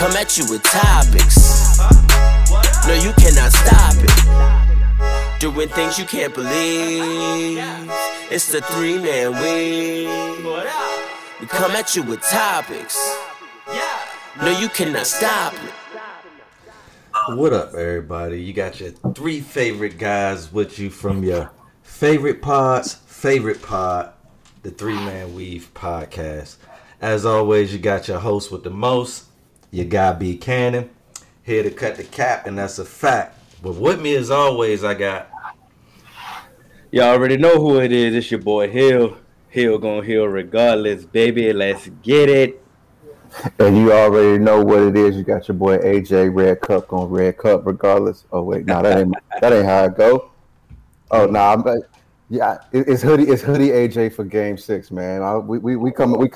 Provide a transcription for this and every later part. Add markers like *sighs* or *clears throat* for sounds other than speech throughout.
Come at you with topics. No, you cannot stop it. Doing things you can't believe. It's the three man weave. We come at you with topics. No, you cannot stop it. What up, everybody? You got your three favorite guys with you from your favorite pods, favorite pod, the Three Man Weave podcast. As always, you got your host with the most, your guy B Cannon, here to cut the cap, and that's a fact. But with me, as always, I got. Y'all already know who it is. It's your boy Hill. Hill gonna heal regardless, baby. Let's get it. And you already know what it is. You got your boy AJ Red Cup going Red Cup regardless. Oh wait, no, that ain't *laughs* that ain't how it go. Oh no, nah, I'm yeah, it's hoodie. It's hoodie AJ for Game Six, man. I, we we we come we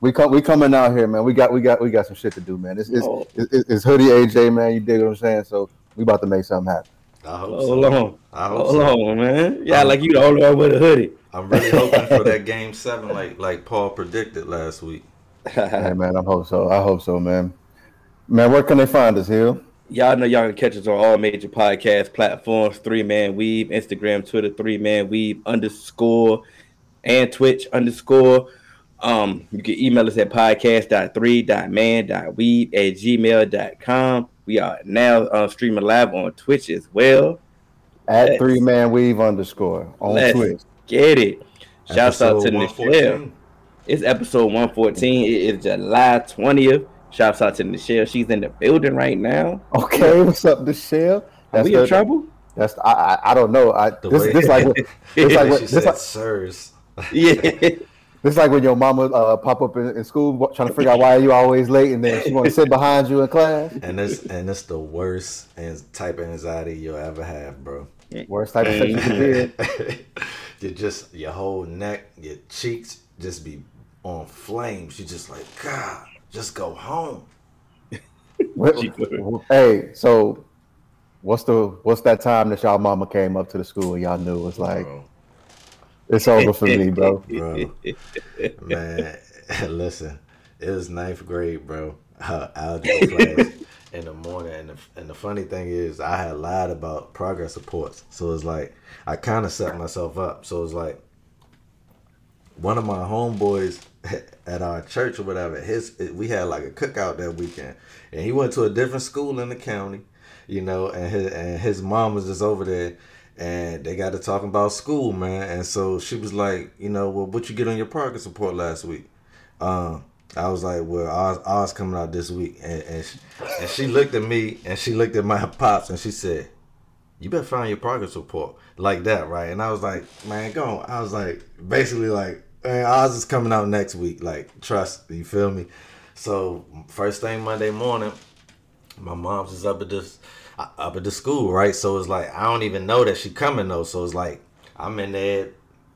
we come we coming out here, man. We got we got we got some shit to do, man. It's it's, oh. it's, it's hoodie AJ, man. You dig what I'm saying? So we about to make something happen. I hope Hold so. on, I hope Hold so. on, man. Yeah, like you the only one with a hoodie. I'm really hoping for that *laughs* Game Seven, like like Paul predicted last week. *laughs* hey man, I hope so. I hope so, man. Man, where can they find us, Hill? Y'all know y'all can catch us on all major podcast platforms, Three Man Weave, Instagram, Twitter, Three Man Weave underscore, and Twitch underscore. Um, you can email us at podcast.3.man.weave at gmail.com. We are now uh, streaming live on Twitch as well. At let's, Three Man Weave underscore on Twitch. Get it. Shouts out to Michelle. It's episode 114. It is July 20th. Shouts out to Michelle. She's in the building right now. Okay, what's up, Michelle? That's Are we in trouble? That's I, I, I don't know. I the this, way, this like *laughs* this like what, this like sirs. Yeah. *laughs* This like when your mama uh, pop up in, in, school trying to figure out why you always late, and then she want to sit behind you in class. And it's and it's the worst type of anxiety you'll ever have, bro. Worst type of anxiety. *laughs* you just your whole neck, your cheeks just be on flames. You just like God. Just go home. hey, so what's the what's that time that y'all mama came up to the school and y'all knew it was like bro. It's over for me, bro. *laughs* bro. Man, *laughs* listen, it was ninth grade, bro. *laughs* Uh, algebra class in the morning, and the, and the funny thing is, I had lied about progress reports, so it's like I kind of set myself up. So it's like one of my homeboys at our church or whatever, his we had like a cookout that weekend, and he went to a different school in the county, you know, and his and his mom was just over there, and they got to talking about school, man, and so she was like, you know, well, what you get on your progress report last week? Um, I was like, well, Oz, Oz coming out this week, and and she, and she looked at me and she looked at my *laughs* pops and she said, you better find your progress report like that, right? And I was like, man, go on. I was like, basically like Man, Oz is coming out next week. Like, trust, you feel me? So first thing Monday morning, my mom's is up at this up at the school, right? So it's like I don't even know that she coming though. So it's like I'm in there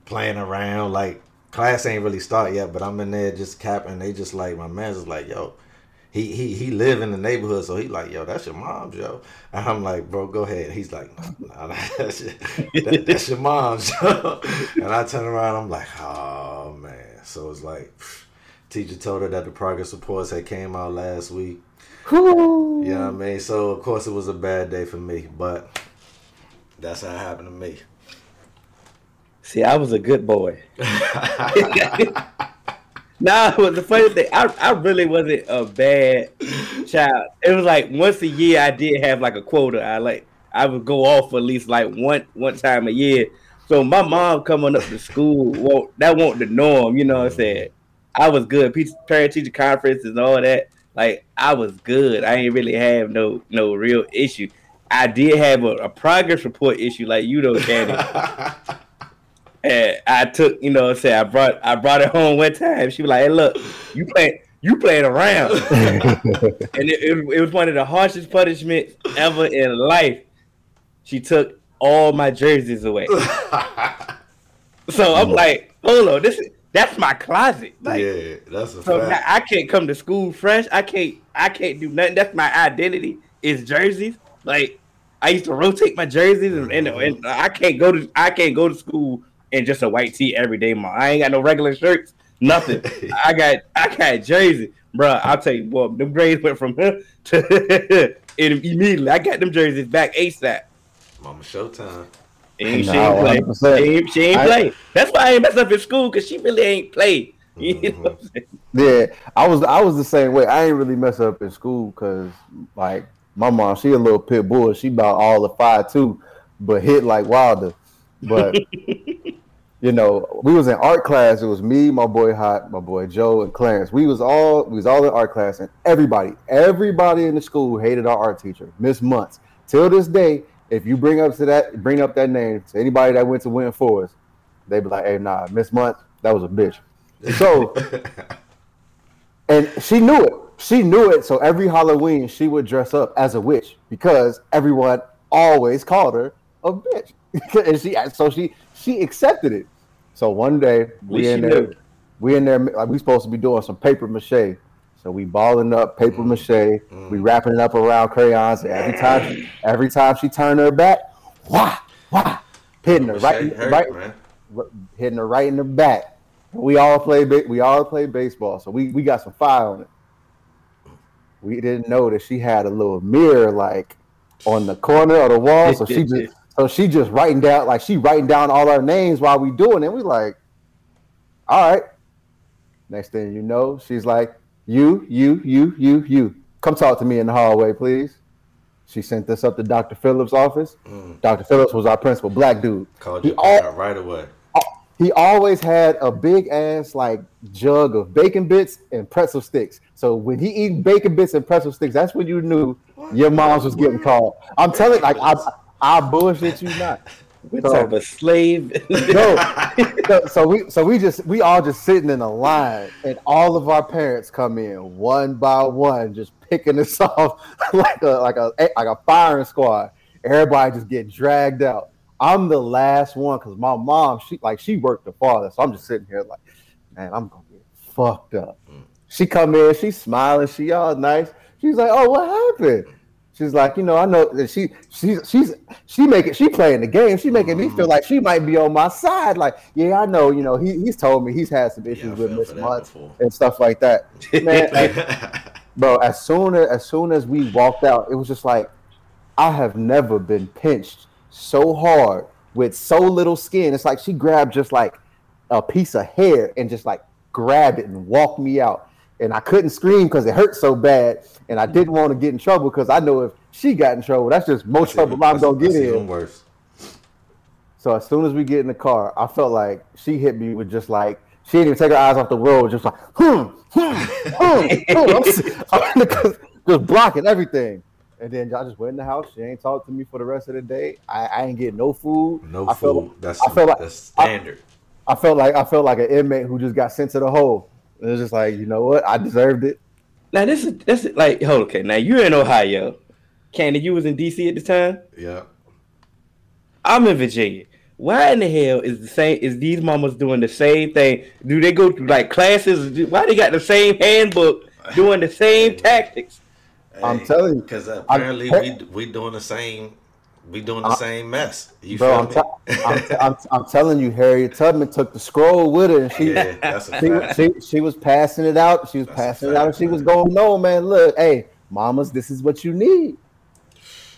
playing around, like class ain't really start yet, but I'm in there just capping. They just like my man's is like, yo, he he he live in the neighborhood, so he like, yo, that's your mom's, yo. And I'm like, bro, go ahead. He's like, nah, *laughs* that's, your, that, that's your mom's, *laughs* yo. And I turn around, I'm like, oh man. So it's like, teacher told her that the progress reports had came out last week. You know what I mean? So of course it was a bad day for me, but that's how it happened to me. See, I was a good boy. *laughs* nah, but the funny thing, I, I really wasn't a bad child. It was like once a year I did have like a quota. I like I would go off at least like one one time a year. So my mom coming up to school, well, that won't the norm, you know what I'm saying? I was good. Parent teacher conferences and all that. Like I was good. I ain't really have no no real issue. I did have a, a progress report issue like you know, Candy. *laughs* And I took, you know, say I brought I brought it home one time. She was like, "Hey, look, you play You playing around, *laughs* and it, it, it was one of the harshest punishments ever in life. She took all my jerseys away. *laughs* so I'm like, hold on, this is that's my closet. Like, yeah, that's a so fact. I can't come to school fresh. I can't. I can't do nothing. That's my identity. Is jerseys. Like I used to rotate my jerseys, and, and, and mm-hmm. I can't go to. I can't go to school in just a white tee every day. Ma, I ain't got no regular shirts. Nothing. *laughs* I got. I got jersey, bro. I'll tell you, boy. Them grades went from here to *laughs* and immediately. I got them jerseys back ASAP. Mama Showtime. And she ain't play. She ain't, she ain't I- play. That's why I ain't mess up in school because she really ain't play. *laughs* You know what I'm? Mm-hmm. Yeah, I was I was the same way. I ain't really mess up in school because like my mom, she a little pit bull. She about all the five two, but hit like Wilder. But *laughs* you know, we was in art class. It was me, my boy Hot, my boy Joe, and Clarence. We was all we was all in art class, and everybody, everybody in the school hated our art teacher, Miss Months. Till this day, if you bring up to that, bring up that name to anybody that went to Win Forest, they'd be like, "Hey, nah, Miss Months, that was a bitch." So. *laughs* And she knew it. She knew it. So every Halloween, she would dress up as a witch because everyone always called her a bitch. *laughs* and she, so she, she accepted it. So one day we in there, knew. we in there. Like we supposed to be doing some paper mache. So we balling up paper mm-hmm. mache. We mm-hmm. wrapping it up around crayons. Every time, she, every time she turned her back, wah, wah, hitting her right, hurt, right, man. hitting her right in the back. We all play we all play baseball, so we, we got some fire on it. We didn't know that she had a little mirror like on the corner of the wall, so she just *laughs* so she just writing down like she writing down all our names while we doing it. We like, all right. Next thing you know, she's like, you, you, you, you, you, come talk to me in the hallway, please. She sent this up to Dr. Phillips' office. Mm. Dr. Phillips was our principal, black dude. Called He you all- right away. he always had a big ass like jug of bacon bits and pretzel sticks. So when he eat bacon bits and pretzel sticks, that's when you knew your mom's was getting called. I'm telling like I I bullshit you not. What So- type of slave? *laughs* No. so, so we so we just we all just sitting in a line and all of our parents come in one by one just picking us *laughs* off like a like a eh, like a firing squad. Everybody just get dragged out. I'm the last one because my mom she like she worked the farthest. So I'm just sitting here like, man, I'm gonna get fucked up. Mm. She come in, she's smiling, she all nice. She's like, oh, what happened? She's like, you know, I know that she she's she's she making she playing the game. She making me feel mm-hmm. like she might be on my side. Like, yeah, I know, you know, he, he's told me he's had some issues I with Miss that and stuff like that. *laughs* Man, like, *laughs* bro, as soon as as soon as we walked out, it was just like I have never been pinched so hard with so little skin. It's like she grabbed just like a piece of hair and just like grabbed it and walked me out. And I couldn't scream because it hurt so bad. And I didn't want to get in trouble because I know if she got in trouble, that's just more trouble I'm gonna get That's in. worse. So as soon as we get in the car, I felt like she hit me with just like she didn't even take her eyes off the road, just like hmm, hmm, hmm, hmm. I'm, *laughs* I'm just, blocking everything. And then I just went in the house. She ain't talked to me for the rest of the day. I, I ain't getting no food. No I food. felt, that's I felt like that's I- standard. I felt like I felt like an inmate who just got sent to the hole. It was just like, you know what? I deserved it. now this is this is like hold okay. Now you're in Ohio. Candy, you was in DC at the time. yeah. I'm in Virginia. Why in the hell is the same? Is these mamas doing the same thing? Do they go through like classes? Why they got the same handbook, doing the same *laughs* tactics? I'm telling you. because apparently we we doing the same. We doing the I- same mess. You Bro, I'm, feel t- me? I'm, t- I'm, I'm telling you, Harriet Tubman took the scroll with her, and she yeah, *laughs* that's a she, she, she was passing it out. She was That's a passing it out, and fact, she was going, "No, man, look, hey, mamas, this is what you need."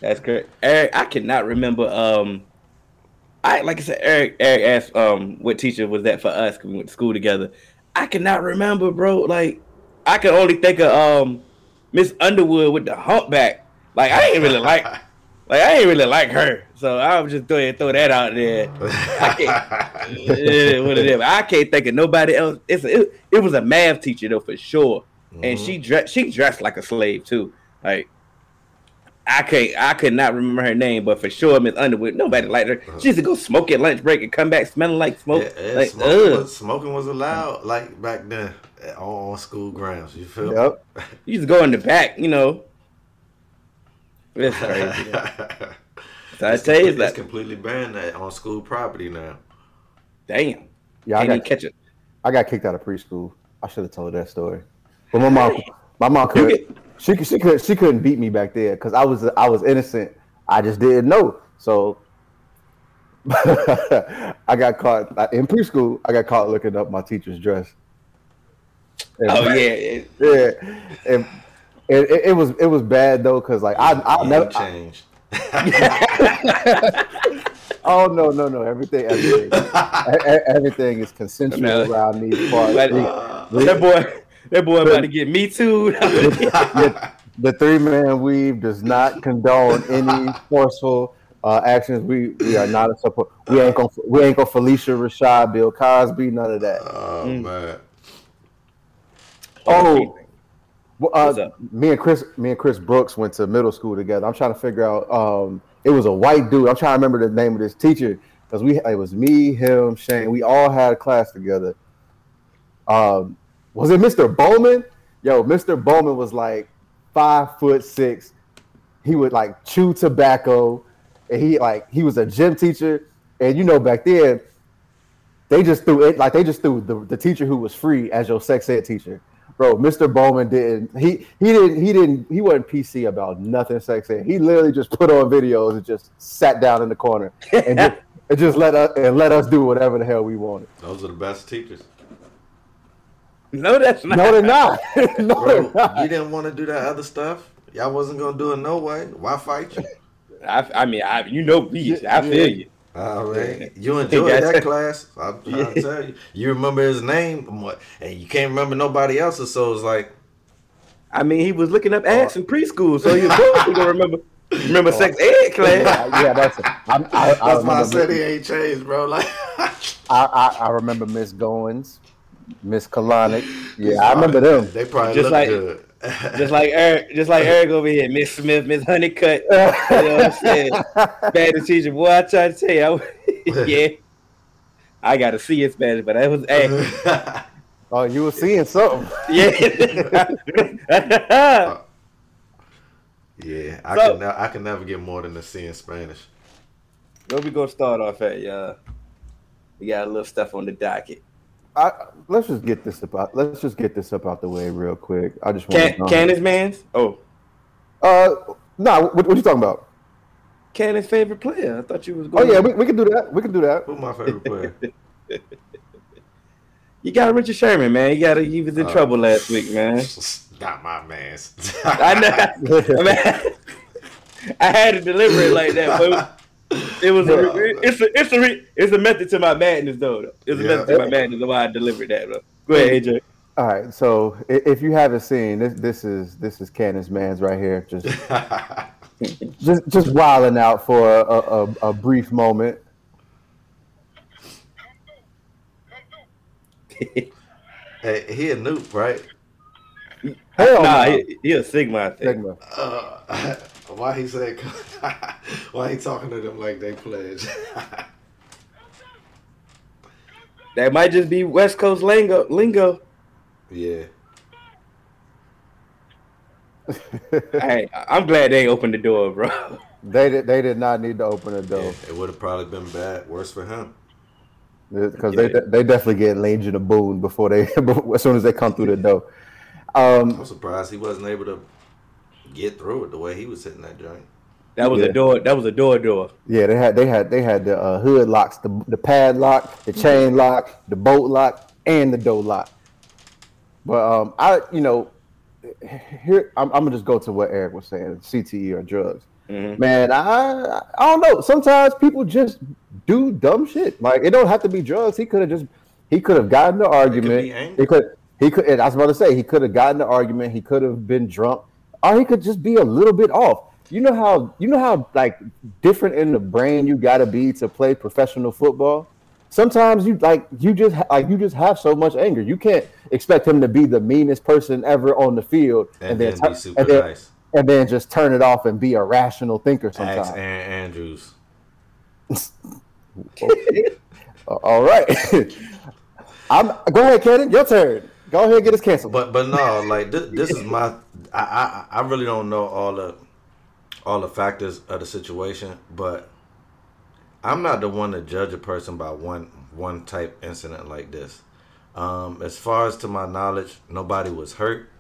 That's correct. Eric, I cannot remember. Um, I like I said, Eric. Eric asked um what teacher was that for us because we went to school together. I cannot remember, bro. Like I can only think of um Miss Underwood with the humpback. Like I ain't really like, *laughs* like I ain't really like her. So I was just throw throw that out there. I can't. *laughs* Yeah, what. I can't think of nobody else. It's a, it, it was a math teacher though for sure, and she mm-hmm. dressed she dressed like a slave too. Like I can't. I could not remember her name, but for sure, Miss Underwood. Nobody liked her. She used to go smoke at lunch break and come back smelling like smoke. Yeah, yeah, like, smoking, ugh. was, smoking was allowed like back then on, on school grounds. You feel? Yep. You used to go in the back, you know. *laughs* *laughs* It's crazy. so I tell you, complete- it's like, it's completely banned that on school property now. damn. Yeah, I Can't got even catch it. I got kicked out of preschool. I should have told that story. But my mom, my mom You could. She could. She could. She couldn't beat me back there because I was. I was innocent. I just didn't know. So *laughs* I got caught in preschool. I got caught looking up my teacher's dress. Oh, and- Oh yeah, yeah. And it, it, it was it was bad though because like I I never. changed. *laughs* oh no no no everything everything everything is consensual No. around these parts. But- that boy, that boy about to get me too. *laughs* the, the three man weave does not condone any forceful uh, actions. We we are not a support. We ain't gonna we ain't gonna Phylicia Rashad, Bill Cosby, none of that. Oh Mm. man. Oh, well, uh, me and Chris me and Chris Brooks went to middle school together. I'm trying to figure out. Um, it was a white dude. I'm trying to remember the name of this teacher because we it was me, him, Shane. We all had a class together. Um, was it Mr. Bowman? Yo, Mr. Bowman was like five foot six. He would like chew tobacco, and he like he was a gym teacher. And you know back then, they just threw it like they just threw the, the teacher who was free as your sex ed teacher. Bro, Mr. Bowman didn't he he didn't he didn't he wasn't PC about nothing sexy. He literally just put on videos and just sat down in the corner and just, *laughs* and just let us and let us do whatever the hell we wanted. Those are the best teachers. no, that's not. No, they're not. *laughs* no, Bro, they're not. you didn't want to do that other stuff. Y'all wasn't gonna do it no way. Why fight you? I, I mean, I, you know, beach. I feel Yeah. you. All right. *laughs* You enjoyed Yeah. that class. I'm trying to tell you. You remember his name, and what- and you can't remember nobody else's. So it's like, I mean, he was looking up ass oh. in preschool, so you both gonna remember remember oh. sex ed class. *laughs* yeah, that's it. I, I, I, that's why I said he ain't changed, bro. Like, *laughs* I, I, I remember Miss Goins, Miss Kalanick. Yeah, I remember them. They probably Just look like- good. Just like Eric, just like Eric over here, Miss Smith, Miss Honeycutt. You know what I'm saying? *laughs* Bad teacher, boy. I try to tell you, I, *laughs* yeah. I got to see his Spanish, but that was hey, *laughs* Oh, you were seeing something. yeah. yeah, I So- can. Ne- I can never get more than a C in Spanish. Where we gonna start off at, y'all? We got a little stuff on the docket. I, let's just get this about. Let's just get this up out the way real quick. I just want Can, to. Candace man's? Oh, Uh, no. what, what you talking about? Candace's favorite player. I thought you was going. Oh going. yeah, we, we can do that. We can do that. Who's my favorite player? *laughs* you got Richard Sherman, man. You got he was in Uh, trouble last week, man. *laughs* Not my man's. *laughs* I know. I, mean, I had to deliver it like that, but it was a, it's a it's a it's a method to my madness though. It's a Yeah. method to my madness of why I delivered that. Bro. Go ahead, AJ. All right. So if you haven't seen this, this is this is Candace Man's right here. Just *laughs* just just wilding out for a, a, a, a brief moment. *laughs* hey, he a noob, right? Hell Nah, no. he, he a Sigma, I think. Sigma. Uh, *laughs* why he said? *laughs* why he talking to them like they pledge? *laughs* That might just be West Coast lingo. Lingo. yeah. *laughs* hey, I'm glad they opened the door, bro. They did. They did not need to open the yeah, door it would have probably been bad, worse for him. because Yeah. they they definitely get Legion of Boom before they as soon as they come through the door. Um, I'm surprised he wasn't able to get through it the way he was hitting that joint. That was Yeah. a door. That was a door. Door. Yeah, they had they had they had the uh, hood locks, the the padlock, the chain lock, the bolt lock, and the door lock. But um, I you know, here I'm, I'm gonna just go to what Eric was saying, CTE or drugs. Mhm. Man, I I don't know. Sometimes people just do dumb shit. Like it don't have to be drugs. He could have just he could have gotten the argument. be anger. He could he could. and I was about to say he could have gotten the argument. He could have been drunk, or he could just be a little bit off. You know how you know how like different in the brain you got to be to play professional football. Sometimes you like you just like you just have so much anger. You can't expect him to be the meanest person ever on the field, And, then then super and then, nice. and then just turn it off and be a rational thinker sometimes. Ask Erin Andrews. *laughs* All right. *laughs* I'm go ahead, Cannon. Your turn. Go ahead and get us canceled. But but no, like this, this is my. I, I I really don't know all the all the factors of the situation, but I'm not the one to judge a person by one one type incident like this. Um, as far as to my knowledge, nobody was hurt.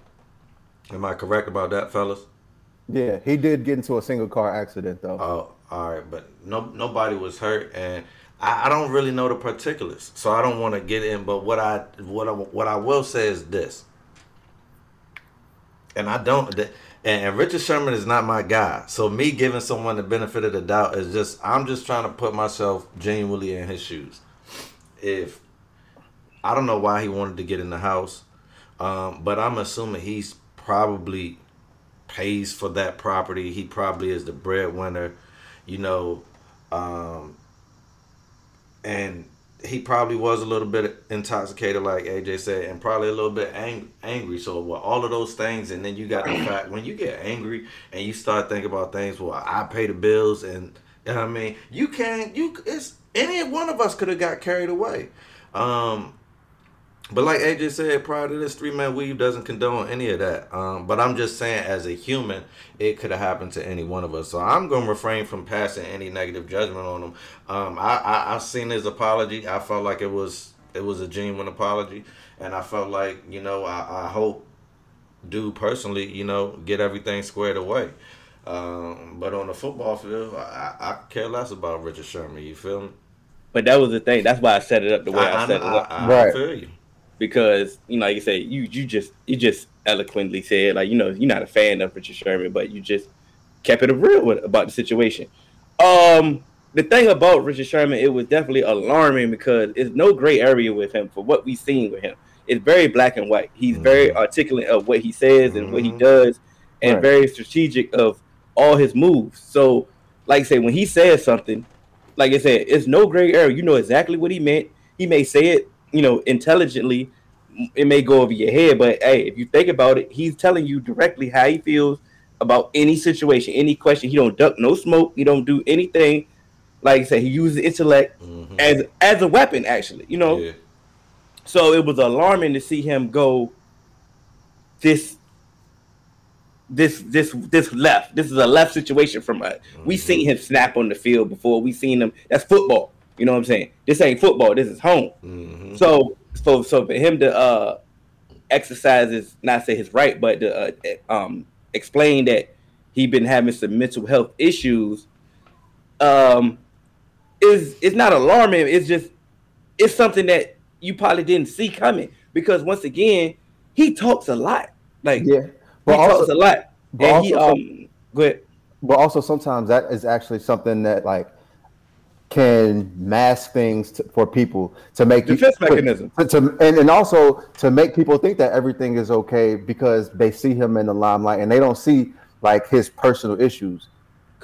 Am I correct about that, fellas? yeah, he did get into a single car accident though. Oh, all right, but no, nobody was hurt, and I, I don't really know the particulars, so I don't want to get in. But what I what I, what I will say is this, and I don't. And, Richard Sherman is not my guy, so me giving someone the benefit of the doubt is just I'm just trying to put myself genuinely in his shoes. If I don't know why he wanted to get in the house, um, but I'm assuming he's probably pays for that property. He probably is the breadwinner, you know, um, and he probably was a little bit intoxicated, like AJ said, and probably a little bit ang- angry. So with all of those things, and then you got the fact when you get angry and you start thinking about things, well, I pay the bills, and you know I mean, you can't. You it's any one of us could have got carried away. Um, but like AJ said, prior to this, three man weave doesn't condone any of that. Um, but I'm just saying, as a human, it could have happened to any one of us. So I'm gonna refrain from passing any negative judgment on him. Um, I, I I seen his apology. I felt like it was it was a genuine apology, and I felt like you know I, I hope, dude personally, you know, get everything squared away. Um, but on the football field, I, I care less about Richard Sherman. You feel me? But that was the thing. That's why I set it up the way I, I, set it up. I, I Right. feel you. Because you know, like you say, you you just you just eloquently said like you know you're not a fan of Richard Sherman, but you just kept it real with, about the situation. Um, the thing about Richard Sherman, it was definitely alarming because it's no gray area with him for what we've seen with him. It's very black and white. He's very articulate of what he says and what he Mhm. does, and Right. very strategic of all his moves. So, like I say, when he says something, like I said, it's no gray area. You know exactly what he meant. He may say it, you know, intelligently. It may go over your head, but hey, if you think about it, he's telling you directly how he feels about any situation, any question. He don't duck no smoke. He don't do anything. Like I said, he uses intellect Mhm. as as a weapon. Actually, you know. Yeah. So it was alarming to see him go this this this this left. This is a left situation from us. We seen him snap on the field before. We seen him. That's football. You know what I'm saying? This ain't football. This is home. Mhm. So so so for him to uh exercise his not say his right, but to uh, um explain that he been having some mental health issues um is it's not alarming. It's just it's something that you probably didn't see coming because once again he talks a lot. Like Yeah, he but talks a lot. but And he also- um go ahead. but also sometimes that is actually something that like can mask things to, for people to make Defense to- mechanism. to, to- and, and also to make people think that everything is okay because they see him in the limelight and they don't see like his personal issues.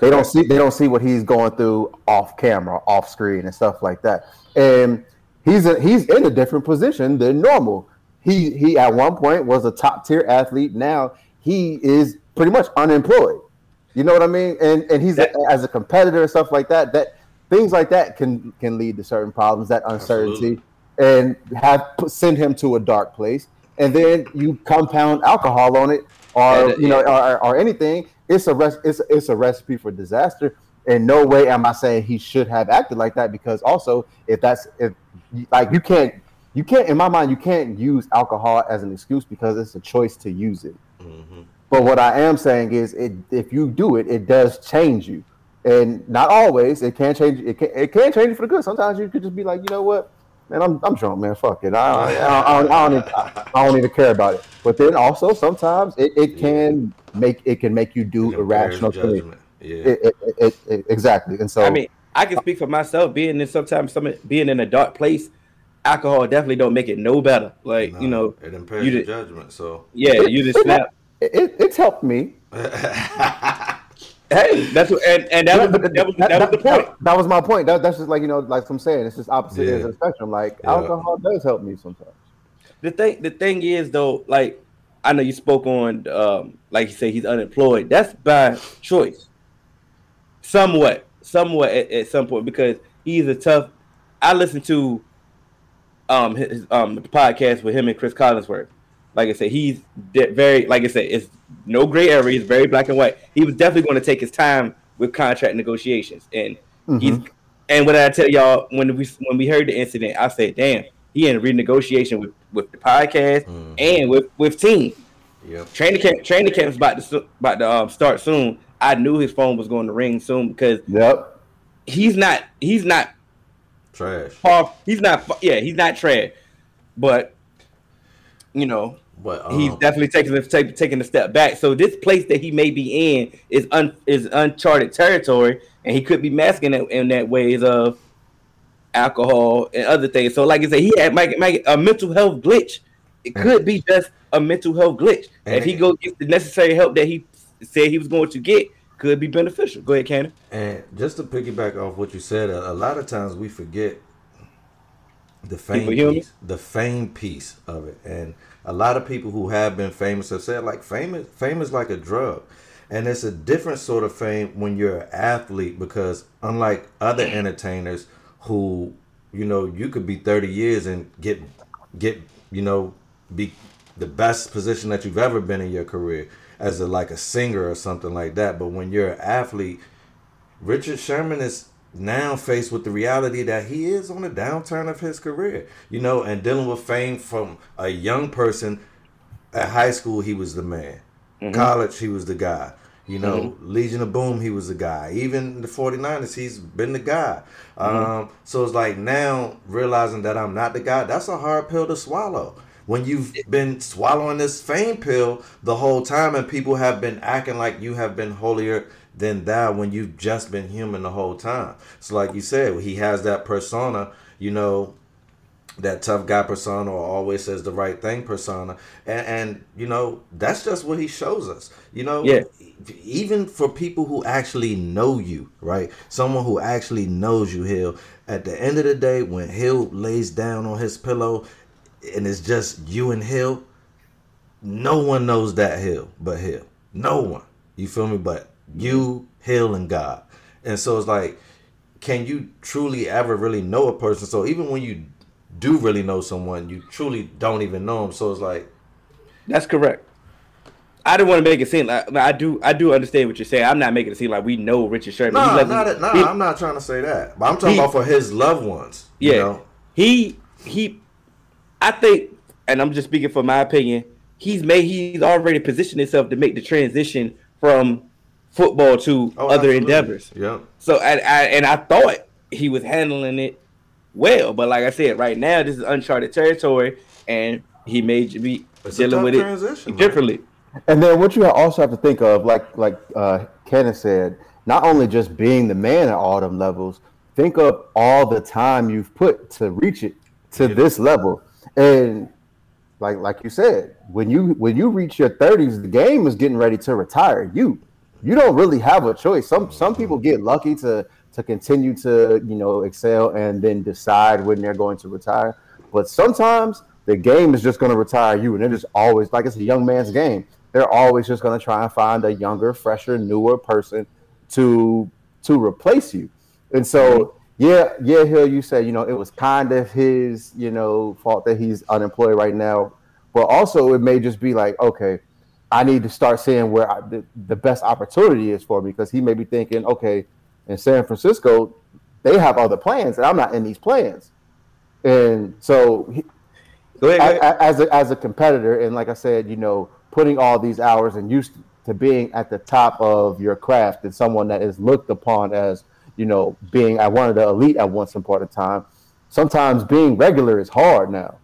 They don't see they don't see what he's going through off camera, off screen, and stuff like that. And he's a, he's in a different position than normal. He he at one point was a top tier athlete. Now he is pretty much unemployed. You know what I mean? And and he's That- as a competitor and stuff like that. That things like that can can lead to certain problems. That uncertainty and have send him to a dark place. And then you compound alcohol on it, or Yeah, that- you know, yeah. or, or anything. It's a res- it's it's a recipe for disaster. In no way am I saying he should have acted like that because also if that's if like you can't you can't in my mind you can't use alcohol as an excuse because it's a choice to use it. Mhm. But what I am saying is, it if you do it, it does change you, and not always. It can change. It can it can change you for the good. Sometimes you could just be like, you know what, man, I'm I'm drunk, man. Fuck it. I I, I, don't, I, don't, even, I don't even care about it. But then also sometimes it, it can make it can make you do It irrational things. judgment. Yeah. It, it, it, it, exactly. And so I mean, I can speak for myself. Being in sometimes some being in a dark place, alcohol definitely don't make it no better. Like you know, it impairs you your did- judgment. So yeah, you just snap. it, it, it's helped me. *laughs* Hey, that's what, and, and that was that was that was the point. That, that was my point. That, that's just like you know, like I'm saying, it's just opposite ends of the spectrum. Like Yeah. alcohol does help me sometimes. The thing the thing is though, like I know you spoke on, um, like you say, he's unemployed. That's by choice, somewhat, somewhat at, at some point because he's a tough. I listened to um his um the podcast with him and Cris Collinsworth. Like I said, he's de- very like I said, it's no gray area. He's very black and white. He was definitely going to take his time with contract negotiations, and he's and what I tell y'all when we when we heard the incident, I said, "Damn, he in renegotiation with with the podcast and with with team." Yep. Training camp, training camp's about to about to um, start soon. I knew his phone was going to ring soon because Yep. he's not he's not Trash. far he's not yeah he's not trash, but you know But um, he's definitely taking a take, taking a step back. So this place that he may be in is un is uncharted territory, and he could be masking it in that ways of alcohol and other things. So like I said, he had might, might, a mental health glitch. It could be just a mental health glitch. And if he go get the necessary help that he said he was going to get, could be beneficial. Go ahead, Cannon. And just to piggyback off what you said, a, a lot of times we forget the fame piece, the fame piece of it, and a lot of people who have been famous have said like famous fame is like a drug, and it's a different sort of fame when you're an athlete because unlike other entertainers who you know you could be 30 years and get get you know be the best position that you've ever been in your career as a like a singer or something like that. But when you're an athlete Richard Sherman is now faced with the reality that he is on a downturn of his career, you know, and dealing with fame from a young person. At high school, he was the man. Mm-hmm. College, he was the guy. You know, mm-hmm. Legion of Boom, he was the guy. Even the 49ers, he's been the guy. Mm-hmm. Um, so it's like now realizing that I'm not the guy, that's a hard pill to swallow. When you've been swallowing this fame pill the whole time and people have been acting like you have been holier than thou when you've just been human the whole time. So like you said, he has that persona, you know, that tough guy persona or always says the right thing persona. And, and you know that's just what he shows us you know? Yeah. even for people who actually know you right? Someone who actually knows you hill. At the end of the day when hill lays down on his pillow and it's just you and hill no one knows that hill but hill. No one. You feel me? But you hill and god and so it's like can you truly ever really know a person so even when you do really know someone you truly don't even know them so it's like That's correct. I don't want to make it seem like I do. I do understand what you're saying. I'm not making it seem like we know Richard Sherman. no nah, not nah, he- i'm not trying to say that but i'm talking he- about for his loved ones you Yeah, know? he he. I think, and I'm just speaking for my opinion. He's made. He's already positioned himself to make the transition from football to Oh, other absolutely. endeavors. yep So, I, I and I thought he was handling it well, but like I said, right now this is uncharted territory, and he may be It's dealing with it transition, man. differently. And then what you also have to think of, like like uh, Cannon said, not only just being the man at all them levels, think of all the time you've put to reach it to Yeah. this level. And like like you said, when you when you reach your thirties, the game is getting ready to retire you. You don't really have a choice. Some some people get lucky to to continue to you know excel and then decide when they're going to retire. But sometimes the game is just going to retire you, and it is always like it's a young man's game. They're always just going to try and find a younger, fresher, newer person to to replace you. And so, yeah, yeah, Hill, you said you know it was kind of his you know fault that he's unemployed right now, but also it may just be like okay. I need to start seeing where I, the, the best opportunity is for me because he may be thinking, okay, in San Francisco, they have other plans, and I'm not in these plans. And so, he, Go ahead. Ahead. a- as a, as a competitor, and like I said, you know, putting all these hours and used to being at the top of your craft, and someone that is looked upon as, you know, being at one of the elite at once upon a time. Sometimes being regular is hard now,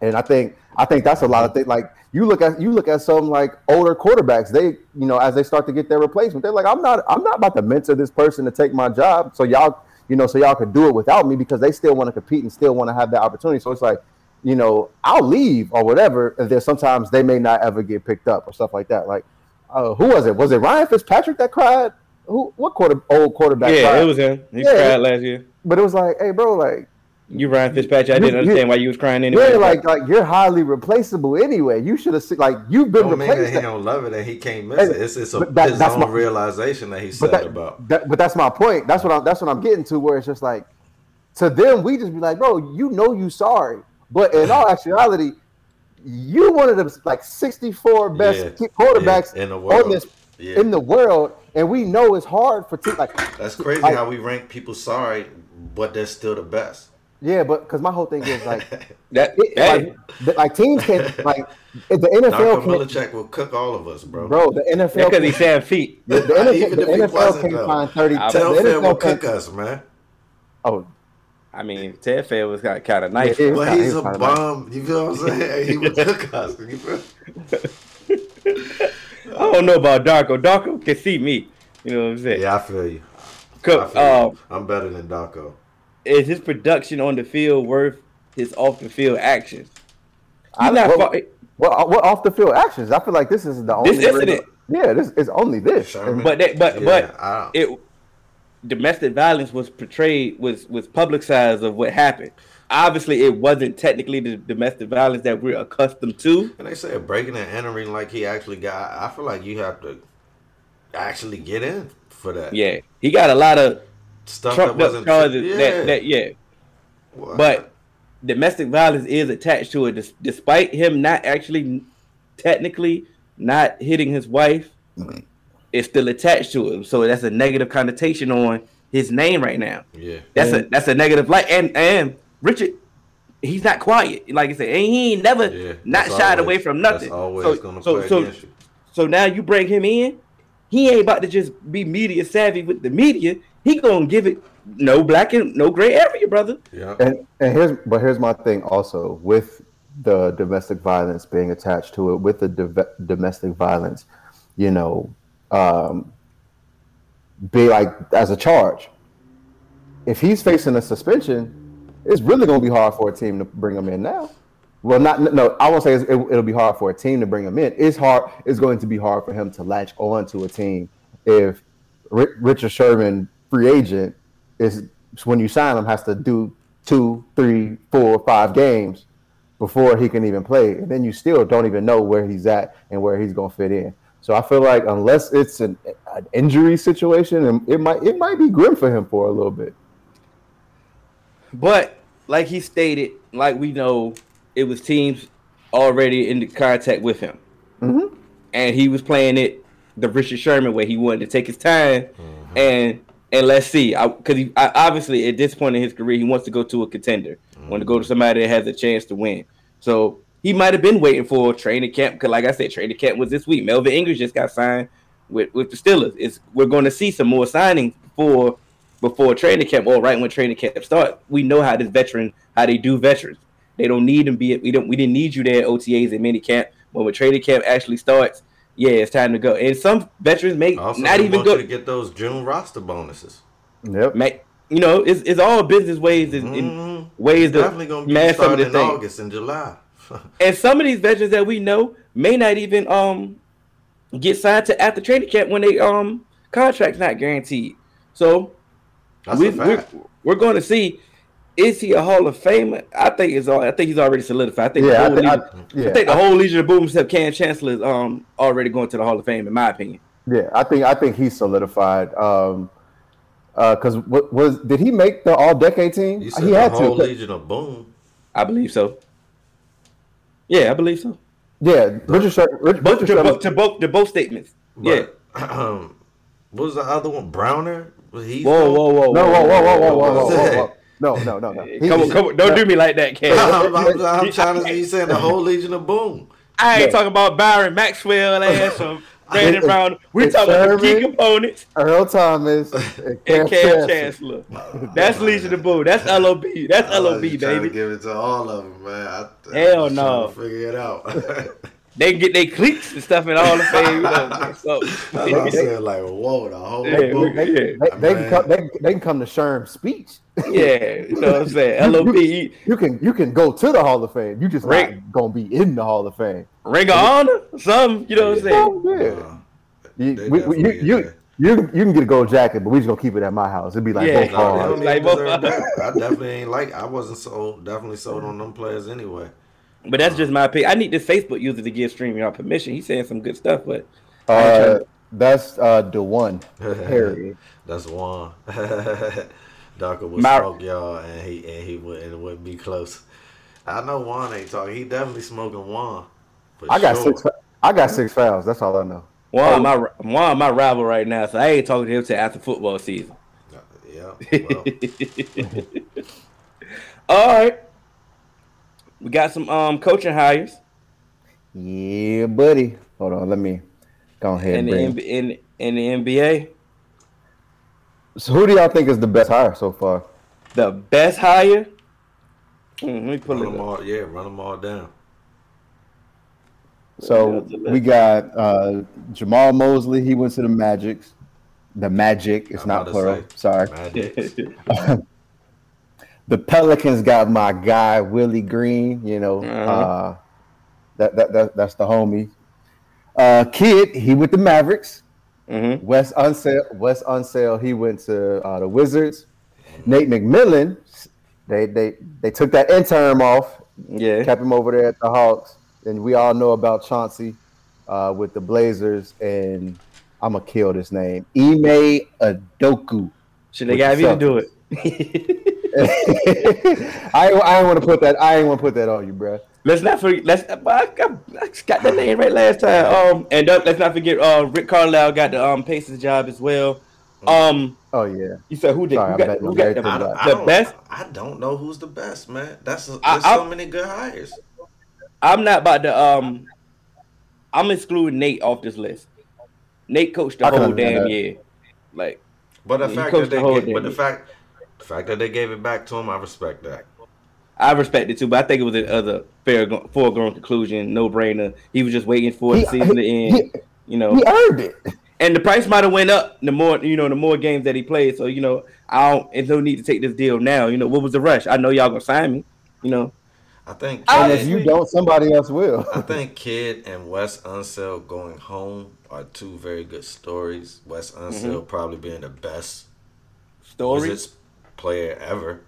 and I think I think that's a lot of things. Like you look at you look at some like older quarterbacks, they you know as they start to get their replacement, they're like, I'm not I'm not about to mentor this person to take my job, so y'all you know so y'all could do it without me because they still want to compete and still want to have that opportunity. So it's like, you know, I'll leave or whatever. And then sometimes they may not ever get picked up or stuff like that. Like, uh, who was it? Was it Ryan Fitzpatrick that cried? Who? What quarter? Old quarterback? yeah, cried? it was him. He Yeah. cried last year. But it was like, hey, bro, like You Ryan Fitzpatrick. I You- didn't you- understand why you was crying anyway. Yeah, like like you're highly replaceable anyway. You should have like you've been Don't mean that he don't love it and he can't miss it. It's, it's a, that- his that's own my- realization that he's but sad that, about. that- but that's my point. That's what I'm that's what I'm getting to. Where it's just like to them, we just be like, bro, you know you sorry, but in all *laughs* actuality, you one of the like 64 best Yeah, quarterbacks yeah, in the world. on this Yeah. in the world, and we know it's hard for te- like That's crazy like- how we rank people sorry, but they're still the best. Yeah, but because my whole thing is like. *laughs* that, It, hey, like, the- like teams can like if the NFL can Belichick will cook all of us, bro. bro the NFL because can, he's Sam feet. the, the NFL, Even the if he NFL wasn't, can though. find thirty. I- the Tell Phil will can, cook us, man. oh I mean, Ted Fair was kind of, kind of nice. Yeah, But he's it a was kinda nice. You feel what I'm saying? *laughs* He would cook us. *laughs* I don't know about Darko. Darko can see me. You know what I'm saying? Yeah, I feel you. Co- I feel um, you. I'm better than Darko. Is his production on the field worth his off the field actions? I- He's not well, far- What uh, what off the field actions? I feel like this is the only. This incident. Yeah, this is only this. Sherman. but that, but Yeah, but it domestic violence was portrayed was was publicized of what happened. Obviously, it wasn't technically the domestic violence that we're accustomed to. And they say breaking and entering like he actually got. I feel like you have to actually get in for that. Yeah, he got a lot of Stuff that trumped up wasn't. charges. yeah. That, that yeah, What? but domestic violence is attached to it, despite him not actually technically not hitting his wife. Mm-hmm. It's still attached to him, so that's a negative connotation on his name right now. yeah. That's a that's a negative light. And and Richard, he's not quiet. Like I said, and he ain't never Yeah, not shied always- away from nothing. That's always so, gonna so, play so, so now you bring him in. He ain't about to just be media savvy with the media. He gonna give it no black and no gray area, brother. Yeah. And and here's but here's my thing also with the domestic violence being attached to it with the dove- domestic violence, you know, um, be like as a charge. If he's facing a suspension, it's really going to be hard for a team to bring him in now. Well, not no. I won't say it's, it, it'll be hard for a team to bring him in. It's hard. It's going to be hard for him to latch on to a team if Ri- Richard Sherman, free agent, is when you sign him has to do two, three, four, five games before he can even play, and then you still don't even know where he's at and where he's going to fit in. So I feel like unless it's an, an injury situation, and it might it might be grim for him for a little bit. But like he stated, like we know, it was teams already in contact with him, Mhm. and he was playing it the Richard Sherman way. He wanted to take his time, and and let's see, because I, obviously at this point in his career, he wants to go to a contender, want to go to somebody that has a chance to win. So he might have been waiting for training camp. Because like I said, training camp was this week. Melvin Ingram just got signed with with the Steelers. It's we're going to see some more signings before before training camp or right when training camp starts. We know how this veteran how they do veterans. They don't need them be we don't we didn't need you there at OTAs and mini camp. But when training camp actually starts, yeah, it's time to go. And some veterans may Also, not they even want go. you to get those June roster bonuses. Yep. May, you know, it's, it's all business ways and, and Mhm. ways He's to definitely gonna be mask some of the in things. August and July. *laughs* And some of these veterans that we know may not even um get signed to after training camp when they um contract's not guaranteed. So That's we, a fact. We're, we're going to see is he a Hall of Famer? I think it's all. I think he's already solidified. I think Yeah, I, the whole thi- I, Legion, yeah, I think the whole Legion of Boom except Kam Chancellor is um already going to the Hall of Fame in my opinion. yeah. I think I think he's solidified. Um, uh because what was did he make the All Decade team? You said He the had whole to. Legion of Boom. I believe so. Yeah, I believe so. Yeah, Richard Sher- Rich, Both Richard to, Sherman- both to both to both statements. yeah. Um, *clears throat* what was the other one? Browner? Was he? Whoa, whoa, whoa, No, whoa, whoa, whoa, whoa, whoa, whoa, What's whoa, that? whoa. No, no, no, no. He- Come on, come on! Don't do me like that, Cam. *laughs* I'm, I'm, I'm trying to. You saying the *laughs* whole Legion of Boom? I ain't Yeah. talking about Byron Maxwell ass or *laughs* Brandon It's- Brown. We it's talking about the key components Earl Thomas and and Cam Kam Chancellor. Chancellor. That's Legion of Boom. That's LOB. That's I LOB, just trying to baby. give it to all of them, man. I, I Hell was trying no. Figure it out. They get their cliques and stuff in all the fame. You know, so, That's what I'm saying. Like, whoa, the whole Yeah, boom. we- yeah. They, they, can come, they, they can come to Sherm's speech. *laughs* yeah, you know what I'm saying? LOP. You can you can go to the Hall of Fame. You just Right. not gonna be in the Hall of Fame. Ring of Honor, some, you know what I'm saying? Oh, yeah. Uh, You, they we, we, definitely you, get you. You you can get a gold jacket, but we just gonna keep it at my house. It'd be like Yeah. both No, they hard. don't even Like, both- I *laughs* definitely ain't like. I wasn't sold. Definitely sold on them players anyway. But that's just my opinion. I need this Facebook user to give StreamYard permission. He's saying some good stuff, but I ain't Uh, tryna- that's uh the one. Harry. That's Juan. *laughs* Darker would My- smoke y'all, and he and he wouldn't it wouldn't be close. I know Juan ain't talking. He definitely smoking Juan. For I got sure. six. I got six fouls. That's all I know. Juan, my Juan, my rival right now, so I ain't talking to him till after football season. Yeah. Well, *laughs* All right, we got some um coaching hires Yeah, buddy. Hold on. Let me go ahead. in And the bring. NB in in the NBA. So who do y'all think is the best hire so far? The best hire. Mm, let me pull run it them up. all. Yeah, run them all down. So we got uh, Jamahl Mosley. He went to the Magics. The Magic. It's I'm not plural. Sorry. *laughs* The Pelicans got my guy Willie Green. You know, Uh-huh. uh, that, that that that's the homie. Uh, Kidd. He with the Mavericks. Mhm. Wes Unseld. Wes Unseld. He went to uh, the Wizards. Nate McMillan. They they they took that interim off. Yeah. kept him over there at the Hawks. And we all know about Chauncey uh, with the Blazers. And I'm gonna kill this name, Ime Adoku. Should they got me to do it? *laughs* *laughs* I I ain't want to put that. I ain't want to put that on you, bro. Let's not forget. Let's. I got, I got that name right last time. Um, and uh, let's not forget. Uh, Rick Carlisle got the um Pacers job as well. Um, Oh yeah, you said who did? Sorry, who got, who got everything the, I don't, I the best? I don't know who's the best, man. That's there's I- so I- many good hires. I'm not about to. Um, I'm excluding Nate off this list. Nate coached the I whole damn that. year. Like But the He fact that they whole gave, but the fact the fact that they gave it back to him, I respect that. I respect it too, but I think it was a other fair foregone conclusion, no brainer. He was just waiting for the season to he- end. you know, he earned it. and the price might have went up the more you know the more games that he played. So you know, I don't. There's no need to take this deal now. You know, what was the rush? I know y'all gonna sign me. You know, I think I- And if you don't, somebody else will. I think Kidd and Wes Unseld going home are two very good stories. Wes Unseld probably being the best story. Player ever.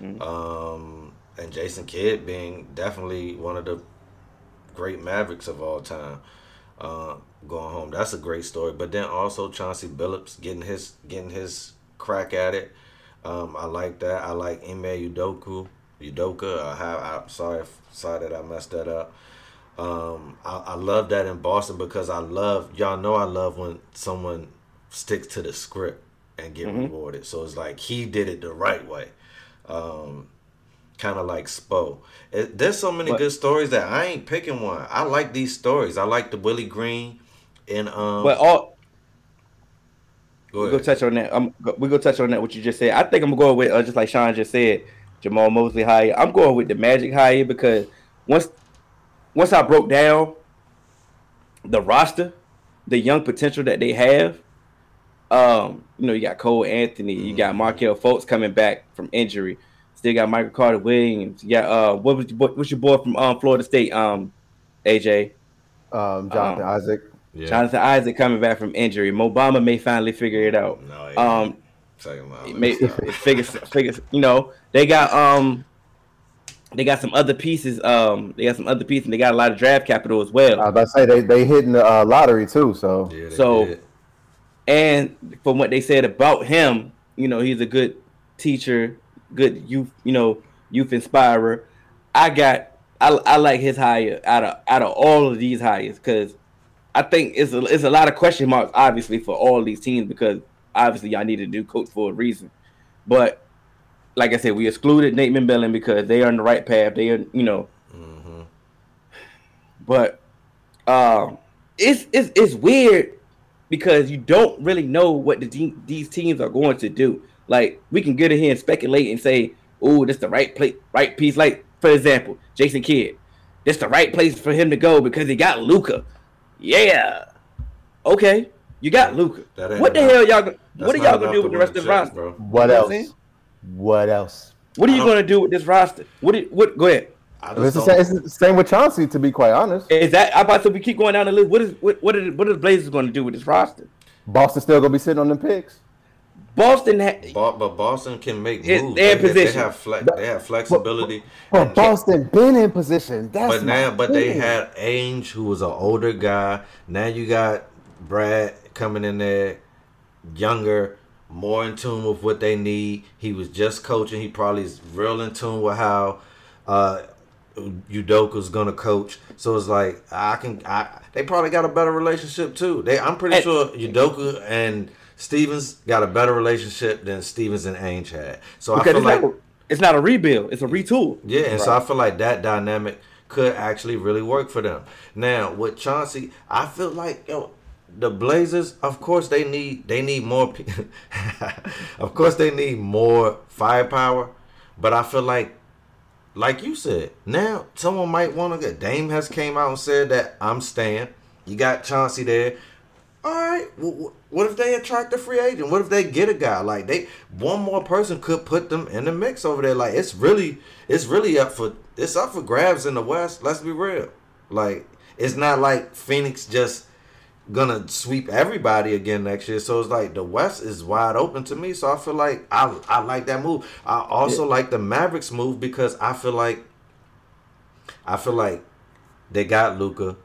Mhm. Um, and Jason Kidd being definitely one of the great Mavericks of all time. Uh, going home, that's a great story. But then also Chauncey Billups getting his getting his crack at it. Um, I like that. I like Ime Udoku, Udoka. I have. I'm sorry, if- sorry that I messed that up. Um, I, I love that in Boston because I love y'all know I love when someone sticks to the script and get Mhm. rewarded. So it's like he did it the right way. Um, kind of like Spo. It, there's so many But- good stories that I ain't picking one. I like these stories. I like the Willie Green and um. but all go we go touch on that. I'm we go touch on that. What you just said. I think I'm gonna go with uh, just like Sean just said. Jamahl Mosley high. I'm going with the Magic high because once once I broke down the roster, the young potential that they have. Um, you know, you got Cole Anthony, you got Markelle Fultz coming back from injury. Still got Michael Carter Williams. Yeah, uh, what was your boy, what's your boy from um Florida State? Um, AJ. Um, Jonathan Um, Isaac. Yeah. Jonathan Isaac coming back from injury. Mo Bamba may finally figure it out. No, it Um, ain't. Second line, let me May, *laughs* figure, figure, you know, they got um, they got some other pieces. Um, they got some other pieces. and They got a lot of draft capital as well. I was about to say they they hitting the uh, lottery too. So Yeah, so- did. And from what they said about him, you know, he's a good teacher, good youth, you know, youth inspirer. I got, I, I like his hire out of out of all of these hires because I think it's a it's a lot of question marks obviously for all these teams because obviously y'all need to do coach for a reason, but like I said, we excluded Nate McMillan because they are on the right path. They are, you know, Mhm. but um, it's it's it's weird because you don't really know what the these teams are going to do. Like we can get in here and speculate and say, "Oh, this the right place, right piece." Like for example, Jason Kidd, this the right place for him to go because he got Luka. Yeah, okay, you got Luka. What the enough. hell y'all? What are y'all gonna do with the rest of the roster? bro. what You know else? What else? What are you gonna do with this roster? What? do- What? Go ahead. It's the, same, it's the same with Chauncey. To be quite honest, Is that? I about to we keep going down the list. What is what? What are, what are the Blazers going to do with this roster? Boston still gonna be sitting on them picks. Boston had Bo- but Boston can make It- moves. they're in They, they have flex. They have flexibility. But And- Boston been in position. That's but now, my but they had Ainge, who was an older guy. Now you got Brad coming in there, younger, more in tune with what they need. He was just coaching. He probably is real in tune with how uh, Udoka's gonna coach. So it's like I can. I they probably got a better relationship too. They I'm pretty And- sure Udoka and Stevens got a better relationship than Stevens and Ainge had. So I feel it's, like not, it's not a rebuild, it's a retool. yeah, and so I feel like that dynamic could actually really work for them. Now with Chauncey, I feel like yo, the Blazers, of course they need they need more. pe- *laughs* of course they need more firepower, but I feel like, like you said, now someone might want to get. Dame has came out and said that I'm staying. You got Chauncey there. All right. wh- What if they attract a free agent? What if they get a guy like they one more person could put them in the mix over there? Like it's really it's really up for it's up for grabs in the West. Let's be real. Like it's not like Phoenix just gonna sweep everybody again next year. So it's like the West is wide open to me. So I feel like I I like that move. I also like the Mavericks move because I feel like I feel like they got Luka,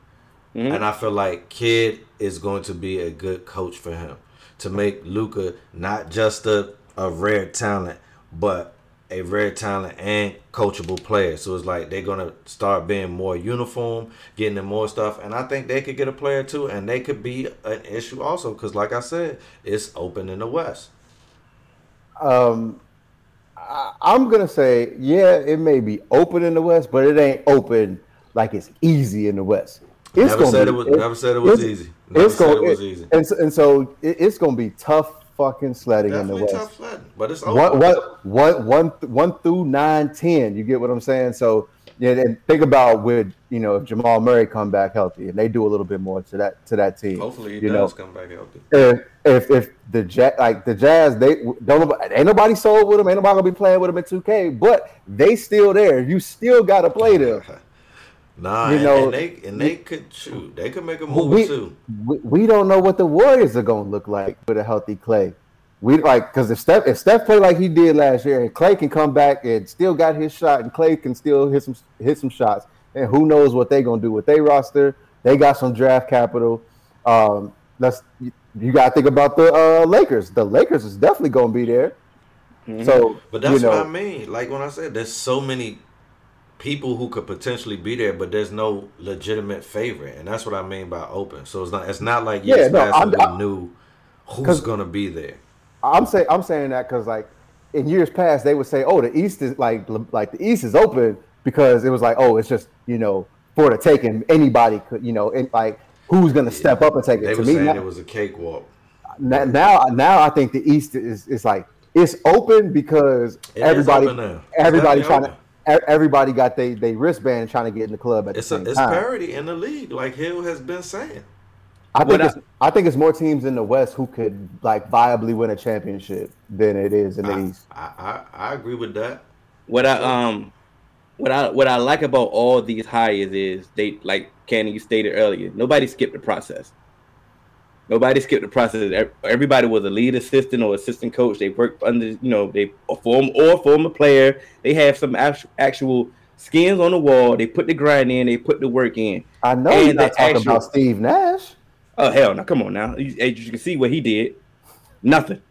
mm-hmm. and I feel like Kidd is going to be a good coach for him to make Luka not just a, a rare talent, but a rare talent and coachable player. So it's like they're gonna start being more uniform, getting them more stuff, and I think they could get a player too, and they could be an issue also because, like I said, it's open in the West. Um, I, I'm gonna say, yeah, it may be open in the West, but it ain't open like it's easy in the West. It's Never gonna said be- it was- never said it was easy. Never it's gonna, it was easy. And so, and so it, it's gonna be tough fucking sledding in the West. tough sledding, but it's open. One, one, one, one, one through nine, ten. You get what I'm saying? So yeah, and think about with you know if Jamal Murray come back healthy and they do a little bit more to that to that team. Hopefully, he you does know, come back healthy. if if if the jazz like the Jazz, they don't ain't nobody sold with them. Ain't nobody gonna be playing with them in 2K, but they still there. You still gotta play them. *laughs* Nah, You and, know, and they and they could shoot. They could make a move we, too. we we don't know what the Warriors are gonna look like with a healthy Clay. We like because if Steph if Steph play like he did last year, and Clay can come back and still got his shot, and Clay can still hit some hit some shots, and who knows what they're gonna do with their roster? They got some draft capital. Um, let's you, you gotta think about the uh, Lakers. The Lakers is definitely gonna be there. So, But that's you know, what I mean. Like when I said, there's so many people who could potentially be there, but there's no legitimate favorite, and that's what I mean by open. So it's not. It's not like Yeah, yes, no, we I- knew who's gonna be there. I'm saying I'm saying that because like in years past they would say, oh, the East is like like the East is open because it was like, oh, it's just you know for the taking. Anybody could you know and like who's gonna step up and take They it. To were me saying now, it was a cakewalk. now now now I think the East is is like it's open because It everybody open everybody trying definitely to everybody got they they wristband trying to get in the club at It's the a, same it's time. parity in the league, like Hill has been saying. I think I- it's I think it's more teams in the West who could like viably win a championship than it is in the I, East. I, I I agree with that. What I um what I what I like about all these hires is they like Candy you stated earlier, nobody skipped the process. Nobody skipped the process. Everybody was a lead assistant or assistant coach. They worked under, you know, they a form or former player. They have some actual, actual skins on the wall. They put the grind in. They put the work in. I know And you're not talking actual- about Steve Nash. Oh hell no! Come on now. You, as you can see what he did. Nothing.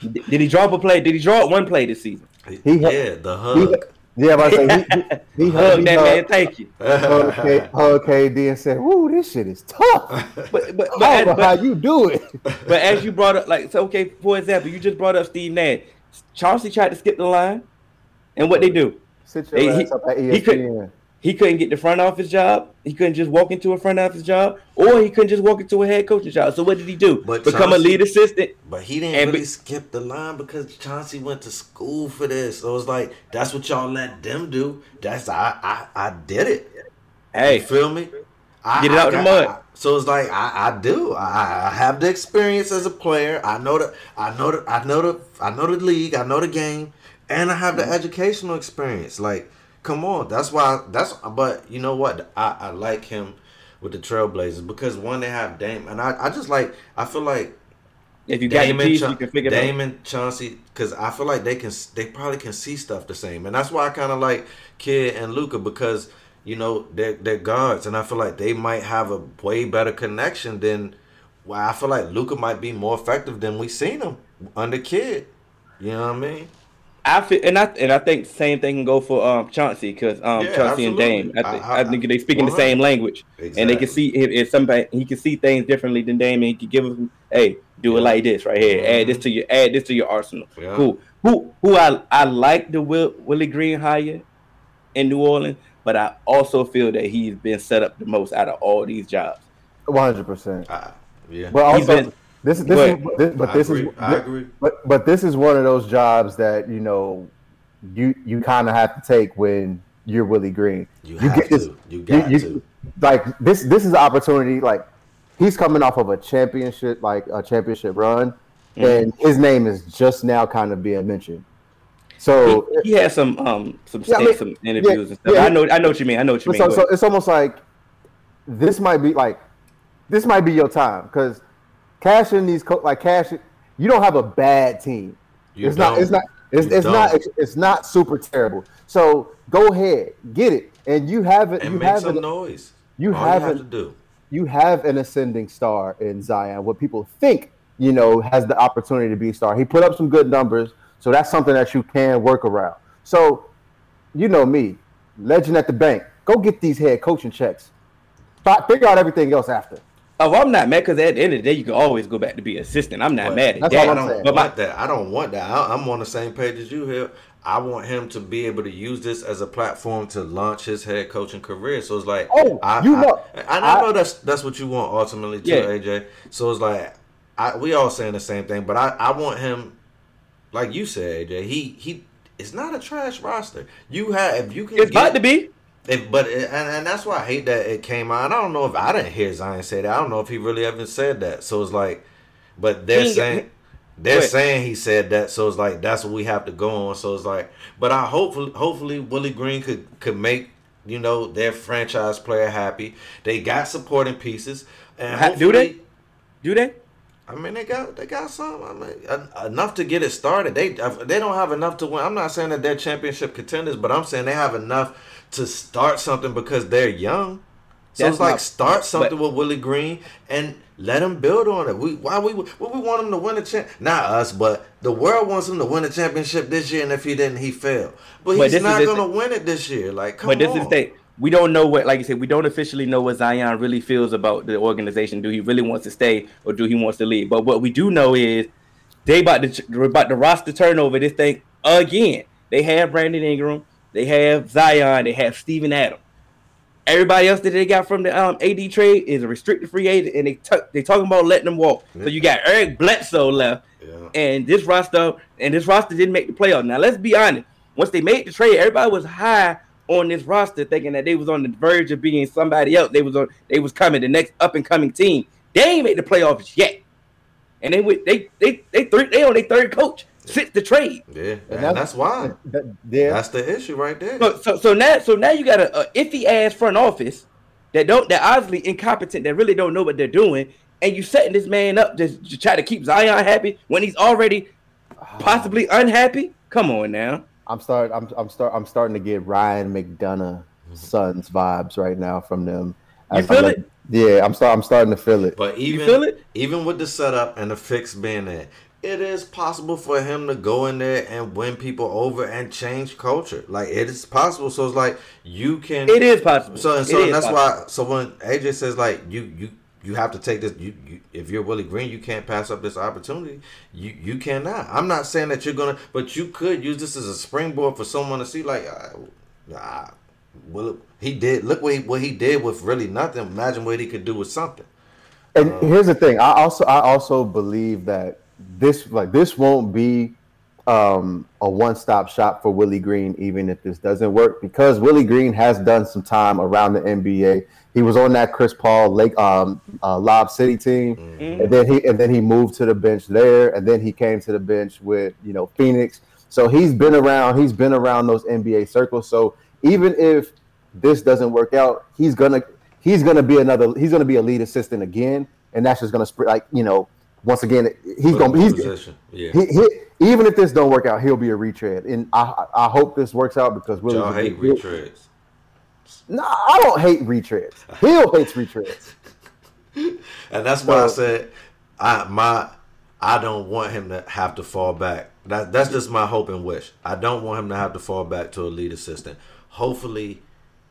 Did he draw up a play? Did he draw up one play this season? He- yeah, the He, hug. Yeah, but I say he, he, *laughs* he Hug hugged that man. Thank you. hug KD and said, "Woo, this shit is tough. But but but, know but, how you do it." but as you brought up, like so, okay, for example, you just brought up Steve Nash. Chauncey tried to skip the line, and what they do? Sit your Hey, he- ass up at E he could- ESPN. He couldn't get the front office job. He couldn't just walk into a front office job, or he couldn't just walk into a head coaching job. So what did he do? But Become a lead assistant. But he didn't And really be- skip the line because Chauncey went to school for this. So it's like that's what y'all let them do. That's I I, I did it. You Hey, feel me? I, Get it I out the mud. I- so it's like I, I do. I, I have the experience as a player. I know the I know the I know the I know the league. I know the game, and I have the mm-hmm. educational experience. Like, come on, that's why. That's but you know what? I, I like him with the Trailblazers because one they have Dame and I, I just like I feel like If you got the Damon, piece, Cha- you can figure it out. Damon Chauncey, because I feel like they can, they probably can see stuff the same, and that's why I kind of like Kidd and Luka because you know they're they're guards, and I feel like they might have a way better connection than. Well, I feel like Luka might be more effective than we seen him under Kidd. You know what I mean? I feel, and I and I think same thing can go for um Chauncey because um Yeah, Chauncey and Dame. I think I- I, I- think they speaking the same language, and they can see if, if somebody he can see things differently than Dame, and he can give them, hey, do it like this right here. Add this to your add this to your arsenal. Yeah. Cool. Who who I I like the Will, Willie Green hire in New Orleans, but I also feel that he's been set up the most out of all these jobs. One hundred percent. Uh, yeah. But also, been- this is this is this, but this agree. is But but this is one of those jobs that you know you you kind of have to take when you're Willie Green. You have to. You got to. Like this this is an opportunity. Like he's coming off of a championship like a championship run, Mm-hmm. and his name is just now kind of being mentioned. So He, he has some um some Yeah, I mean, some interviews and stuff. yeah, I know I know what you mean. I know what you mean. so, so it's almost like this might be like this might be your time because cash in these co- like cash you don't have a bad team You it's not it's don't. not it's, it's not don't. it's, it's not super terrible so go ahead get it and you have it and you make have some it, noise. you All you have haven't- to do. you have an ascending star in Zion what people think you know has the opportunity to be a star he put up some good numbers so that's something that you can work around so you know me legend at the bank go get these head coaching checks figure out everything else after Oh, I'm not mad because at the end of the day, you can always go back to be assistant. I'm not But mad at that's that. all I I'm don't saying. But my, want that. I don't want that. I, I'm on the same page as you here. I want him to be able to use this as a platform to launch his head coaching career. So it's like, Oh, I, you I- know- I, I- know that's that's what you want ultimately too, Yeah. AJ. So it's like, I, we all saying the same thing, but I, I want him, like you said, AJ. He he. It's not a trash roster. You have if you can. it's get, about to be. If, but it, and, and that's why I hate that it came out. I don't know if I didn't hear Zion say that. I don't know if he really ever said that. So it's like, but they're He saying they're saying he said that. So it's like that's what we have to go on. So it's like, but I hopefully hopefully Willie Green could could make you know their franchise player happy. They got supporting pieces, and do they? Do they? I mean, they got they got some. I mean, enough to get it started. They uh, they don't have enough to win. I'm not saying that they're championship contenders, but I'm saying they have enough to start something because they're young. So That's it's like my- start something but- with Willie Green and let him build on it. We why we what we want him to win a champ? Not us, but the world wants him to win a championship this year. And if he didn't, he failed. But, But he's not gonna win it this year. Like come But this on. is the thing. We don't know what, like you said, we don't officially know what Zion really feels about the organization. Do he really wants to stay or do he wants to leave? But what we do know is they about to about to roster turnover this thing again. They have Brandon Ingram, they have Zion, they have Steven Adams. Everybody else that they got from the um, AD trade is a restricted free agent, and they t- they talking about letting them walk. So you got Eric Bledsoe left, Yeah. and this roster and this roster didn't make the playoffs. Now let's be honest. Once they made the trade, everybody was high on this roster, thinking that they was on the verge of being somebody else. They was on they was coming the next up and coming team. They ain't made the playoffs yet, and they would they they they they on their third coach since the trade. Yeah, and that's, why. that- yeah That's the issue right there. So so so now so now you got a, a iffy ass front office that don't that obviously incompetent that really don't know what they're doing, and you setting this man up just to try to keep Zion happy when he's already possibly ah. unhappy. Come on now. I'm start I'm I'm start I'm starting to get Ryan McDonough mm-hmm. Suns vibes right now from them. You As feel I'm it? like- yeah, I'm start I'm starting to feel it. But even feel it? even with the setup and the fix being there, it is possible for him to go in there and win people over and change culture. Like it is possible. So it's like you can. It is possible. So and so is that's possible. why. So when AJ says like you you you have to take this. You, you if you're Willie Green, you can't pass up this opportunity. You you cannot. I'm not saying that you're gonna, but you could use this as a springboard for someone to see like. Uh, nah, well, he did. Look what he, what he did with really nothing. Imagine what he could do with something. And here's the thing. I also I also believe that this like this won't be um, a one-stop shop for Willie Green, even if this doesn't work, because Willie Green has done some time around the NBA. He was on that Chris Paul Lake um, uh, Lob City team, and then he and then he moved to the bench there, and then he came to the bench with you know Phoenix. So he's been around. He's been around those NBA circles. So even if this doesn't work out, he's gonna he's gonna be another. He's gonna be a lead assistant again, and that's just gonna spread. Like you know, once again, he's gonna be he's position. Yeah. he, he, even if this don't work out, he'll be a retread, and I I hope this works out because Willie's Y'all hate good- retreads. No, I don't hate retreads. Hill hates retreads. *laughs* And that's why I said I my I don't want him to have to fall back. That that's just my hope and wish. I don't want him to have to fall back to a lead assistant. Hopefully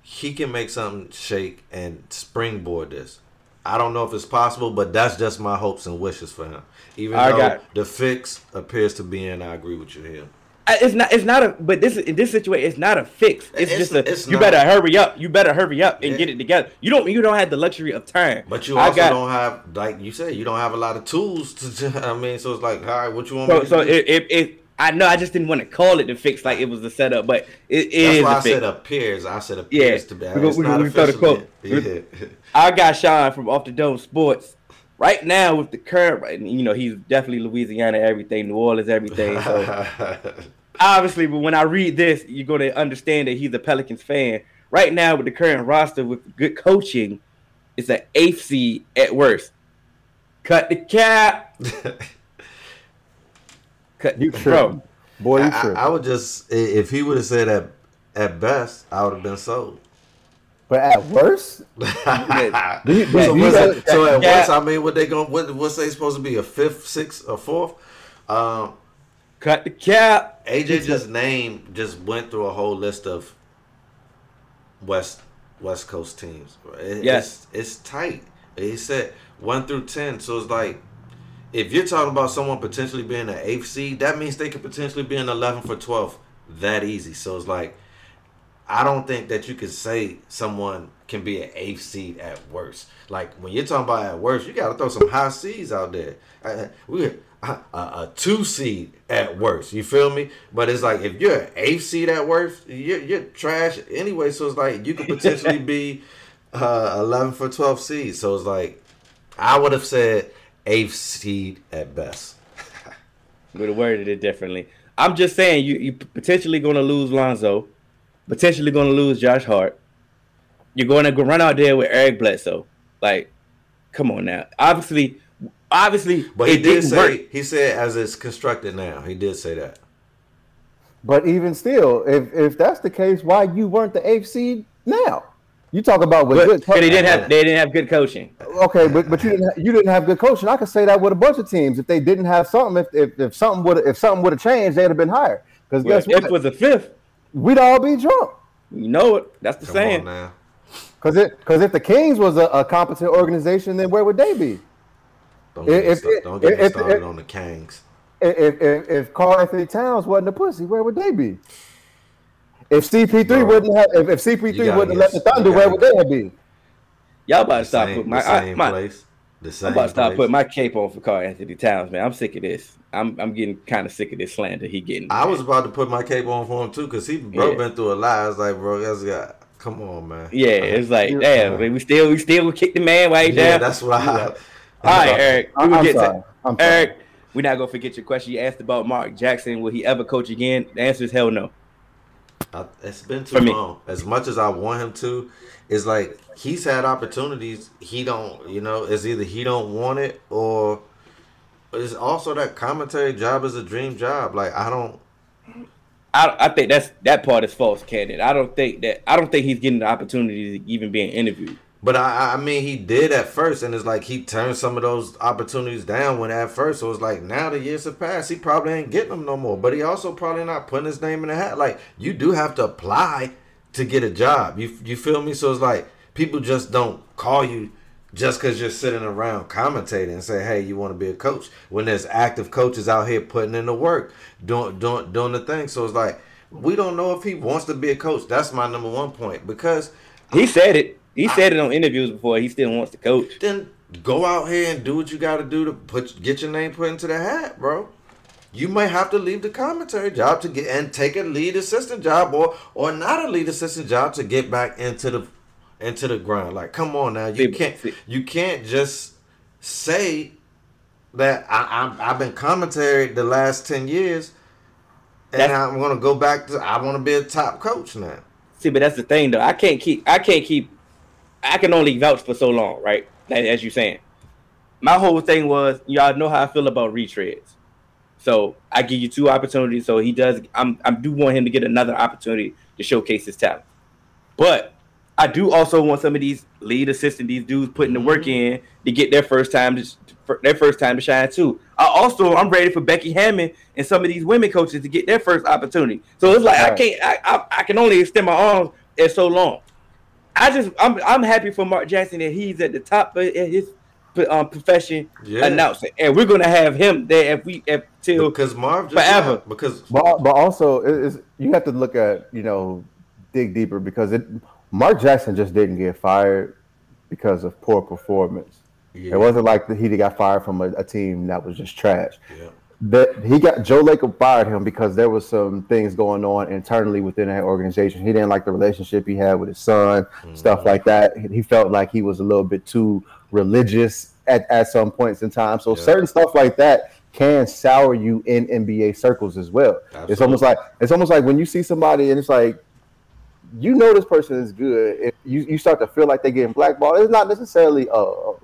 he can make something shake and springboard this. I don't know if it's possible, but that's just my hopes and wishes for him. Even I though the fix appears to be in, I agree with you here. It's not. It's not a. But this in this situation, it's not a fix. It's, It's- just a. it's you not. better hurry up. You better hurry up and Yeah. get it together. You don't. You don't have the luxury of time. But you also got- don't have, like you said, you don't have a lot of tools to. *laughs* I mean, so it's like, all right, what you want So me to so do? it, it, it I know I just didn't want to call it the fix like it was the setup, but it, it That's is why a I fix. said appears. I said appears Yeah. to be. We It's we- not we officially- quote. Yeah. *laughs* I got Sean from Off the Dome Sports. Right now with the current, right, you know, he's definitely Louisiana everything, New Orleans everything. So *laughs* obviously, but when I read this, you're going to understand that he's a Pelicans fan. Right now, with the current roster, with good coaching, it's an eighth seed at worst. Cut the cap. *laughs* Cut, You bro. tripping. Boy, you I, tripping. I would just if he would have said at at best, I would have been sold. But at worst, *laughs* so, you- so, you what's it- so at Yeah. worst, I mean, what they going what what's they supposed to be a fifth, sixth, or fourth? Um, Cut the cap. AJ just named just went through a whole list of West West Coast teams. It- Yes. it's, it's tight. He said one through ten, so it's like if you're talking about someone potentially being an eighth seed, that means they could potentially be an eleven for twelve. That easy. So it's like I don't think that you could say someone can be an eighth seed at worst. Like when you're talking about at worst, you got to throw some high seeds out there. Uh, we a, a, a two seed at worst. You feel me? But it's like if you're an eighth seed at worst, you're, you're trash anyway. So it's like you could potentially *laughs* be uh, eleven for twelve seeds. So it's like I would have said eighth seed at best. *laughs* Would have worded it differently. I'm just saying you you potentially going to lose Lonzo, potentially going to lose Josh Hart. You're going to run out there with Eric Bledsoe. Like, come on now. Obviously, obviously, But he it did didn't say work. he said as it's constructed now. He did say that. but even still, if if that's the case, why you weren't the eighth seed now? You talk about with But, good. but they didn't have they didn't have good coaching. Okay, but but you didn't ha- you didn't have good coaching. I could say that with a bunch of teams. If they didn't have something, if if, if something would if something would have changed, they'd have been higher. Because Well, guess if what? it was a fifth, We'd all be drunk. you know it. That's the Come on saying. now. Because it because if the Kings was a, a competent organization, then where would they be? Don't get, If- me, if- sta- don't get me if- started if- on the Kangs. If if, if Karl-Anthony Towns wasn't a pussy, where would they be? If CP3 Bro, wouldn't have if, if you CP3 gotta wouldn't have get- left the Thunder, you where gotta- would they have been? Y'all about to The stop same, putting my, the I, same my place. The same I'm about to stop putting my cape on for Karl-Anthony Towns, man. I'm sick of this. I'm I'm getting kind of sick of this slander he getting. I was about to put my cape on for him too, cause he bro Yeah. been through a lot. I was like, bro, that's got. Come on, man. Yeah, it's like Yeah. damn. We still we still kick the man right he Yeah, down. that's what I. *laughs* All right, Eric. We I'm, will get sorry. to I'm sorry. Eric. We're not gonna forget your question. You asked about Mark Jackson. Will he ever coach again? The answer is hell no. I, it's been too For me. long. As much as I want him to, it's like he's had opportunities. He don't, you know, it's either he don't want it or it's also that commentary job is a dream job. Like I don't. I, I think that's that part is false, candid. I don't think that I don't think he's getting the opportunity to even being interviewed. But I, I mean, he did at first, and it's like he turned some of those opportunities down when at first. So it's like now the years have passed, he probably ain't getting them no more. But he also probably not putting his name in the hat. Like you do have to apply to get a job. You you feel me? So it's like people just don't call you just because you're sitting around commentating and say, "Hey, you want to be a coach?" When there's active coaches out here putting in the work, doing doing doing the thing. So it's like we don't know if he wants to be a coach. That's my number one point because He said it. He said it on interviews before. He still wants to coach. then go out here and do what you got to do to put get your name put into the hat, bro. You might have to leave the commentary job to get and take a lead assistant job or or not a lead assistant job to get back into the into the grind. Like, come on now, you can't you can't just say that I, I I've been commentary the last ten years, and That's- I'm gonna go back to I want to be a top coach now. See, but that's the thing though. I can't keep I can't keep I can only vouch for so long, right? As you're saying, my whole thing was y'all know how I feel about retreads. So I give you two opportunities. So he does. I'm I do want him to get another opportunity to showcase his talent, but I do also want some of these lead assistant, these dudes putting the work Mm-hmm. in to get their first time to their first time to shine too. I also I'm ready for Becky Hammon and some of these women coaches to get their first opportunity. So it's like I can't I, I I can only extend my arms at so long. I just I'm I'm happy for Mark Jackson that he's at the top of his um, profession Yeah. announcing, and we're gonna have him there if we if till Because Marv just Forever. left. Because But but also it is you have to look at you know dig deeper because it Mark Jackson just didn't get fired because of poor performance. yeah, It wasn't like he got fired from a, a team that was just trash. yeah. That he got Joe Lacob fired him because there was some things going on internally within that organization. He didn't like the relationship he had with his son, mm-hmm. stuff like that. He felt like he was a little bit too religious at, at some points in time. So Yeah. certain stuff like that can sour you in NBA circles as well. It's almost like it's almost like when you see somebody and it's like you know this person is good. If you, you start to feel like they're getting blackballed, it's not necessarily uh, uh,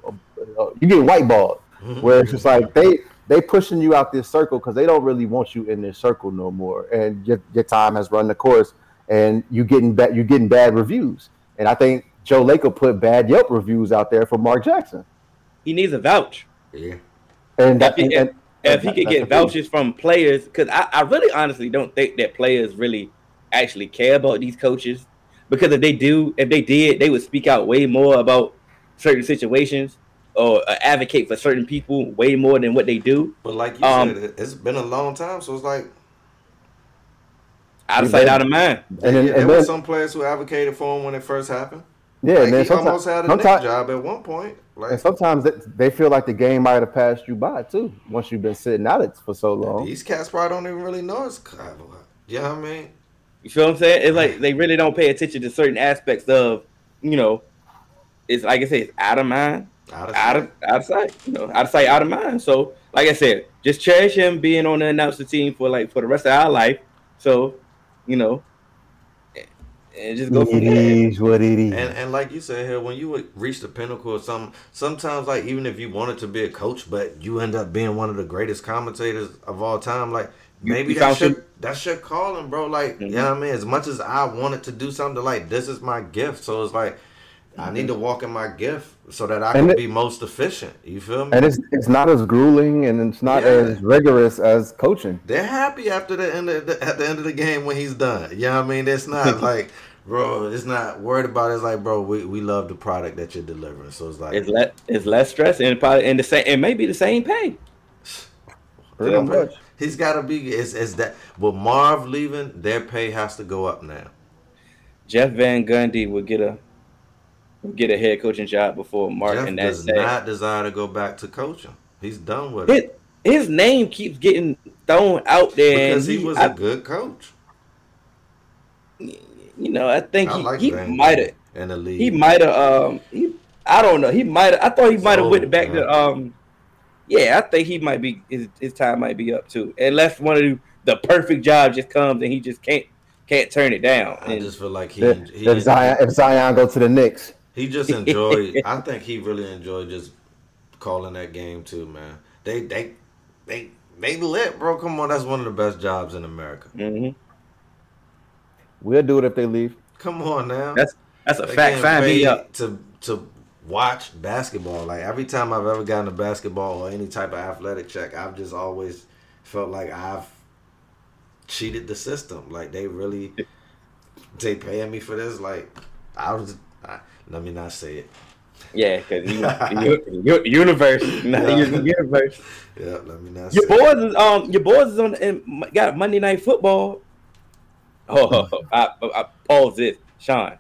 uh, you getting whiteballed where it's just like they they pushing you out this circle because they don't really want you in this circle no more, and your, your time has run the course, and you getting bad you getting bad reviews, and I think Joe Lacob put bad Yelp reviews out there for Mark Jackson, he needs a vouch. yeah. and, If he, and- and- if he could get vouchers from players, because I, I really honestly don't think that players really actually care about these coaches. Because if they do, if they did, they would speak out way more about certain situations or uh, advocate for certain people way more than what they do. But like you Um, said, it- it's been a long time, so it's like Out of You sight, bet. out of mind. and then, yeah, and there were some players who advocated for him when it first happened. yeah, Like, and then he sometimes, almost had a sometimes, neck job at one point. Like and sometimes they, they feel like the game might have passed you by too once you've been sitting out it for so long. these cats probably don't even really know it's. You know what I mean? You feel what I'm saying? It's like they really don't pay attention to certain aspects of, you know, it's like I said, it's out of mind, Out of out of out of sight, you know, out of sight, out of mind. So, like I said, just cherish him being on the announcer team for like for the rest of our life. So, you know, and just go from It there. is what it is. And and like you said here, when you would reach the pinnacle of something, sometimes like even if you wanted to be a coach, but you end up being one of the greatest commentators of all time, like You- maybe you that found should some- that's your calling, bro. Like you Mhm. know what I mean? As much as I wanted to do something like this is my gift, so it's like I need to walk in my gift so that I And can it- be most efficient. You feel me? and it's it's not as grueling and it's not Yeah. as rigorous as coaching. They're happy after the end of the, at the end of the game when he's done. You know what I mean? It's not *laughs* like, bro, it's not worried about it. It's like, bro, we, we love the product that you're delivering. So it's like It's less it's less stress and probably and the same it may be the same pay. Pretty Yeah, much. He's got to be. It's, it's that. With Marv leaving, their pay has to go up now. Jeff Van Gundy would get a would get a head coaching job before Mark Jeff and that does not desire to go back to coaching. He's done with it his, name keeps getting thrown out there because and he was I- a good coach. you know, I think I he, like he might have in the league. he might have um he I don't know. He might have I thought he might have went back man. to um yeah, I think he might be his, his time might be up too. Unless one of the, the perfect job just comes and he just can't can't turn it down. I And just feel like he If, he, if Zion if Zion go to the Knicks, he just *laughs* enjoyed. I think he really enjoyed just calling that game too, man. They they they they lit, bro. Come on, that's one of the best jobs in America. Mhm. we'll do it if they leave. Come on now. that's that's a They fact. getting Find me up. to to watch basketball. Like every time I've ever gotten a basketball or any type of athletic check, I've just always felt like I've cheated the system. Like they really they paying me for this. Like I was. I, let me not say it. Yeah, because you, *laughs* you, you, universe, *laughs* not Yeah. universe. Yeah, let me not. Your say boys is um your boys is on and got Monday night football. Oh, *laughs* I, I pause this, Sean.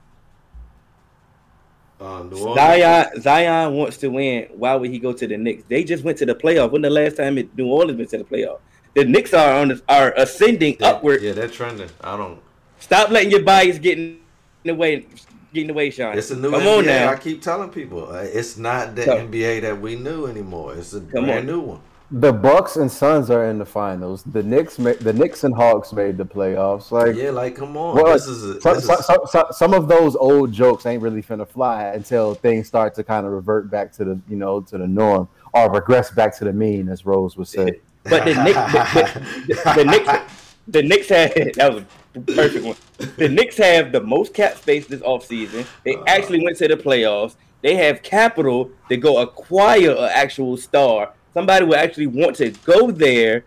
Um, Orleans- Zion Zion wants to win. Why would he go to the Knicks? They just went to the playoff. When the last time it, New Orleans went to the playoff? The Knicks are on the, are ascending upward. Yeah, they're trending. I don't. Stop letting your bias get in the way. Get in the way, Sean. It's a new Come NBA. on now. I keep telling people uh, it's not the So- NBA that we knew anymore. It's a brand on. new one. The Bucks and Suns are in the finals. The Knicks, ma- the Knicks and Hawks made the playoffs. Like, Yeah, like come on. well, this is a, some, this some, is, some, some, some of those old jokes ain't really finna fly until things start to kind of revert back to the you know to the norm or regress back to the mean, as Rose would say. But the Knicks, but, but the Knicks, the Knicks had that was a perfect one. The Knicks have the most cap space this offseason. They uh-huh. actually went to the playoffs. They have capital to go acquire an actual star. Somebody will actually want to go there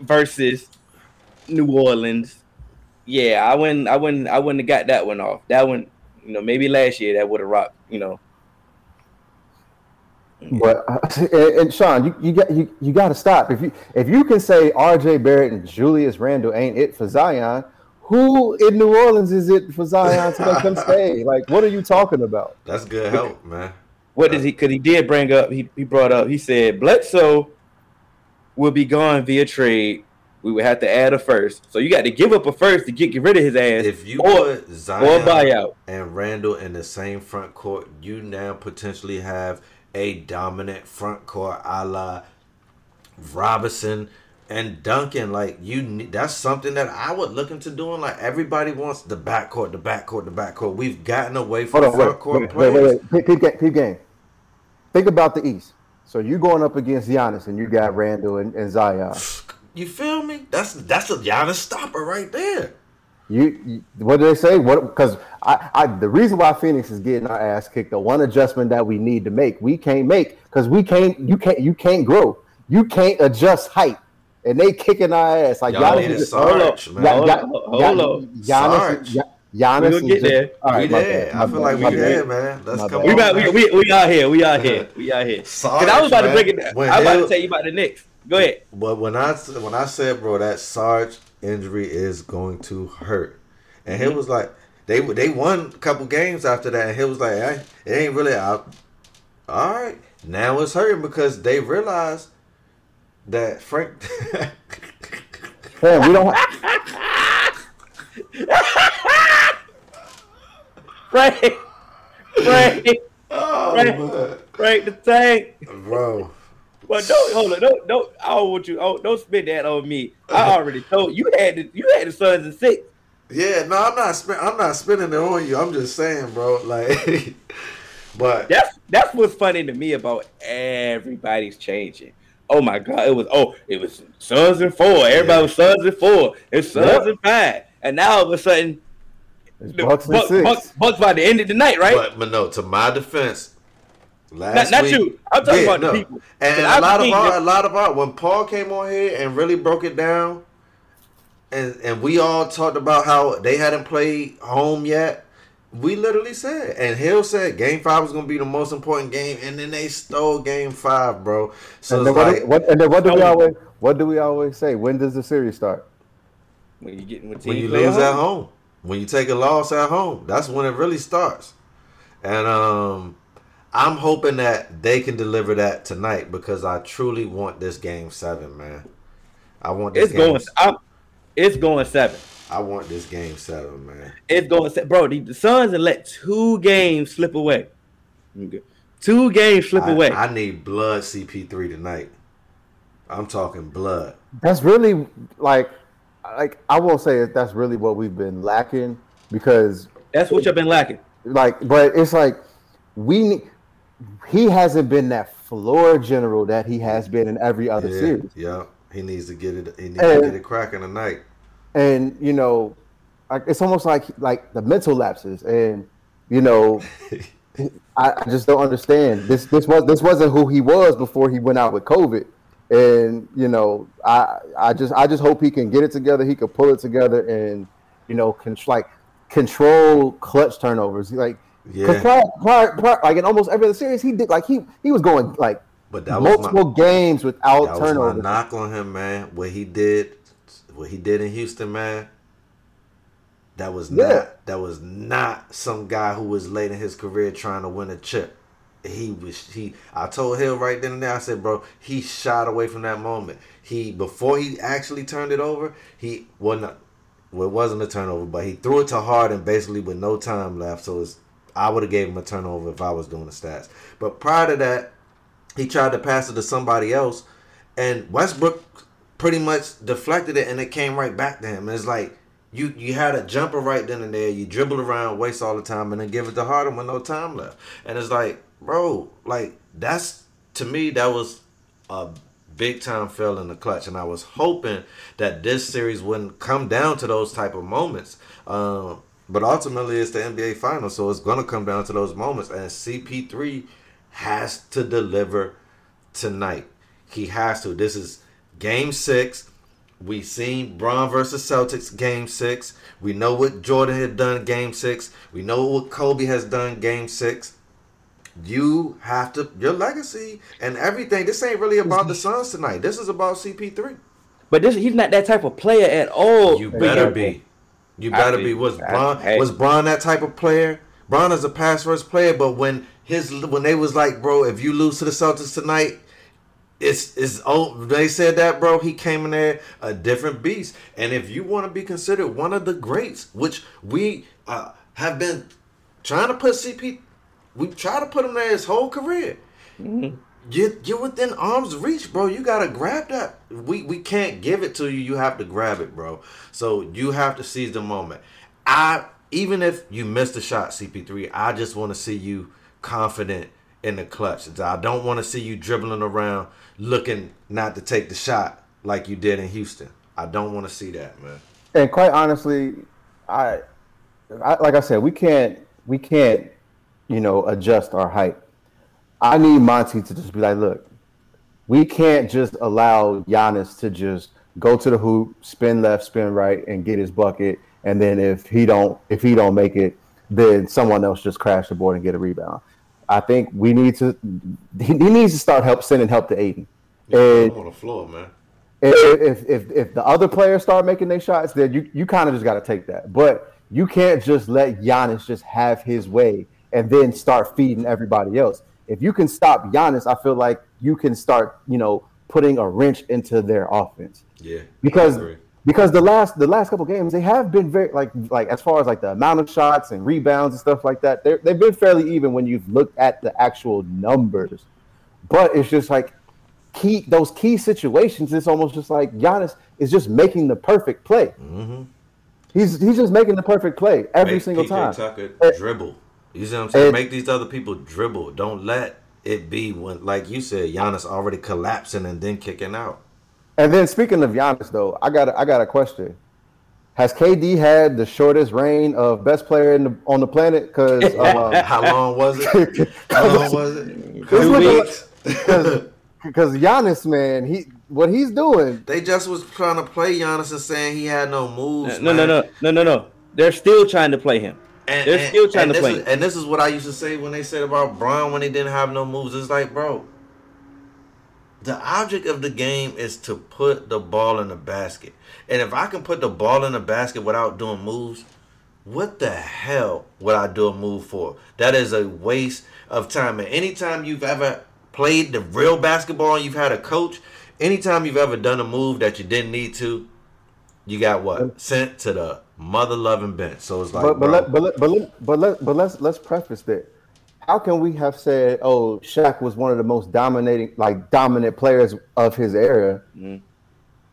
versus New Orleans. Yeah, I wouldn't. I wouldn't. I wouldn't have got that one off. That one, you know, maybe last year that would have rocked. You know, But uh, *laughs* and, and Sean, you, you got you, you got to stop. If you if you can say R.J. Barrett and Julius Randle ain't it for Zion, who in New Orleans is it for Zion to make them *laughs* stay? Like, what are you talking about? that's good help, man. What did he? Because he did bring up. He he brought up. He said Bledsoe will be gone via trade. We would have to add a first. So you got to give up a first to get, get rid of his ass. If you or put Zion buyout. and Randle in the same front court, you now potentially have a dominant front court a la Robinson and Duncan. Like you, that's something that I would look into doing. Like everybody wants the backcourt, the backcourt, the backcourt. We've gotten away from Hold on, wait, front court wait, wait, players. wait, wait. Peep, peep, game, peep game. Think about the East. So you going up against Giannis, and you got Randle and, and Zion. You feel me? That's that's a Giannis stopper right there. You, you what do they say? What because I, I the reason why Phoenix is getting our ass kicked, the one adjustment that we need to make, we can't make because we can't you can't you can't grow. You can't adjust height. And they kicking our ass like Y'all Giannis is Sarge, hold man. Hold up, Ya- hold up. Giannis, Sarge. Ya- Giannis We gonna get just- there. All we right, my there. bad, I feel like we bad. there, man. Let's My come we, on. about, we, man. we, we out here. We out here. We out here. Because Sarge, I was about man. to break it down. When I was about to tell you about the Knicks. Go ahead. But when I when I said, bro, that Sarge injury is going to hurt, and Mm-hmm. he was like, they they won a couple games after that, and he was like, hey, it ain't really out. All right, now it's hurting because they realized that Frank. Man, we don't. *laughs* *laughs* Frank. Frank. *laughs* oh Right. man, the tank. bro. Well, don't hold on. Don't don't. I don't want you. Oh, don't spit that on me. I *laughs* already told you had the you had the Suns in six. Yeah, no, I'm not. Spin, I'm not spinning it on you. I'm just saying, bro. Like, *laughs* but That's that's what's funny to me about everybody's changing. Oh my god, it was oh it was Suns and four. Everybody Yeah. was Suns and four. It's Suns Yep. and five. And now all of a sudden, it's Bucks Bucks, six. Bucks, Bucks by the end of the night, right? but but no. To my defense, not last not week, you. I'm talking about the people. And, and I've a lot of our, a lot of our, when Paul came on here and really broke it down, and and we all talked about how they hadn't played home yet. We literally said, and Hill said, Game Five was gonna be the most important game, and then they stole Game Five, bro. So And it's then, what, like do- what, and then what do we oh. always what do we always say? When does the series start? when you get when, when teams you play lose at home, when you take a loss at home, that's when it really starts. And um, I'm hoping that they can deliver that tonight because I truly want this game seven, man. I want this it's game. going. I'm, it's going seven. I want this game seven, man. It's going se- bro. The, the Suns and let two games slip away. Two games slip I, away. I need blood CP3 tonight. I'm talking blood. That's really like like I won't say that that's really what we've been lacking because That's what you've been lacking. like but it's like we ne- he hasn't been that floor general that he has been in every other Yeah, series. yeah. He needs to get it. He needs And- to get it cracking tonight. and you know like it's almost like like the mental lapses and you know *laughs* I, I just don't understand this this was this wasn't who he was before he went out with covid and you know i i just i just hope he can get it together he can pull it together and you know con- like control clutch turnovers like Yeah, prior, prior, prior, like in almost every other series he did like he he was going like but that was multiple my, games without that was turnovers knock on him, man. What he did, what he did in Houston, man. That was Yeah. not. That was not some guy who was late in his career trying to win a chip. He was. He. I told Hill right then and there. I said, bro, he shot away from that moment. He before he actually turned it over. He well, not, well, it wasn't a turnover, but he threw it to Harden basically with no time left. So it's. I would have gave him a turnover if I was doing the stats. But prior to that, he tried to pass it to somebody else, and Westbrook pretty much deflected it, and it came right back to him. And it's like you you had a jumper right then and there. You dribble around, waste all the time, and then give it to Harden with no time left. And it's like, bro, like that's to me that was a big time fail in the clutch. And I was hoping that this series wouldn't come down to those type of moments. Um, but ultimately, it's the NBA Finals, so it's gonna come down to those moments. And CP3 has to deliver tonight. He has to. This is Game Six. We seen Bron versus Celtics game six. We know what Jordan had done game six. We know what Kobe has done game six. You have to your legacy and everything. This ain't really about the Suns tonight. This is about CP3. But this he's not that type of player at all. You better be. You better think- be. Was I- Bron was Bron that type of player? Bron is a pass first player, but when his when they was like, bro, if you lose to the Celtics tonight, it's it's oh they said that, bro. He came in there a different beast. And if you want to be considered one of the greats, which we uh, have been trying to put CP, we try to put him there his whole career. Mm-hmm. You're, you're within arm's reach, bro. You gotta grab that. We we can't give it to you. You have to grab it, bro. So you have to seize the moment. I even if you missed a shot, CP3, I just want to see you confident in the clutch. I don't want to see you dribbling around looking not to take the shot like you did in Houston. I don't want to see that, man. And quite honestly, I, I like I said, we can't we can't, you know, adjust our height. I need Monty to just be like, look, we can't just allow Giannis to just go to the hoop, spin left, spin right, and get his bucket. And then if he don't if he don't make it, then someone else just crash the board and get a rebound. I think we need to he, needs to start help sending help to Ayton. And I'm on the floor, man. if if if, if the other players start making their shots, then you, you kind of just got to take that. But you can't just let Giannis just have his way and then start feeding everybody else. If you can stop Giannis, I feel like you can start, you know, putting a wrench into their offense Yeah. because because the last the last couple games they have been very like like as far as like the amount of shots and rebounds and stuff like that they've been fairly even when you've looked at the actual numbers but it's just like key those key situations it's almost just like Giannis is just making the perfect play Mm-hmm. he's he's just making the perfect play every Make single PJ time Tucker Eh, dribble. You see what I'm saying? eh, Make these other people dribble. Don't let it be when, like you said, Giannis already collapsing and then kicking out. and then speaking of Giannis though I got a, I got a question has KD had the shortest reign of best player in the, on the planet because *laughs* uh, *laughs* How long was it? How long was it? Two weeks. *laughs* because Giannis, man, he what he's doing. They just was trying to play Giannis and saying he had no moves. No, no, no, no, no, no. They're still trying to play him. And, They're and- still trying and to this play. Is, and this is what I used to say when they said about Brown when he didn't have no moves. It's like, bro, the object of the game is to put the ball in the basket. And if I can put the ball in the basket without doing moves, what the hell would I do a move for? That is a waste of time. And anytime you've ever played the real basketball and you've had a coach, anytime you've ever done a move that you didn't need to, you got what? Sent to the mother loving bench. So it's like, But but bro, let, but let, but let, but let, but let's let's preface that. How can we have said, "Oh, Shaq was one of the most dominating, like dominant players of his era," Mhm.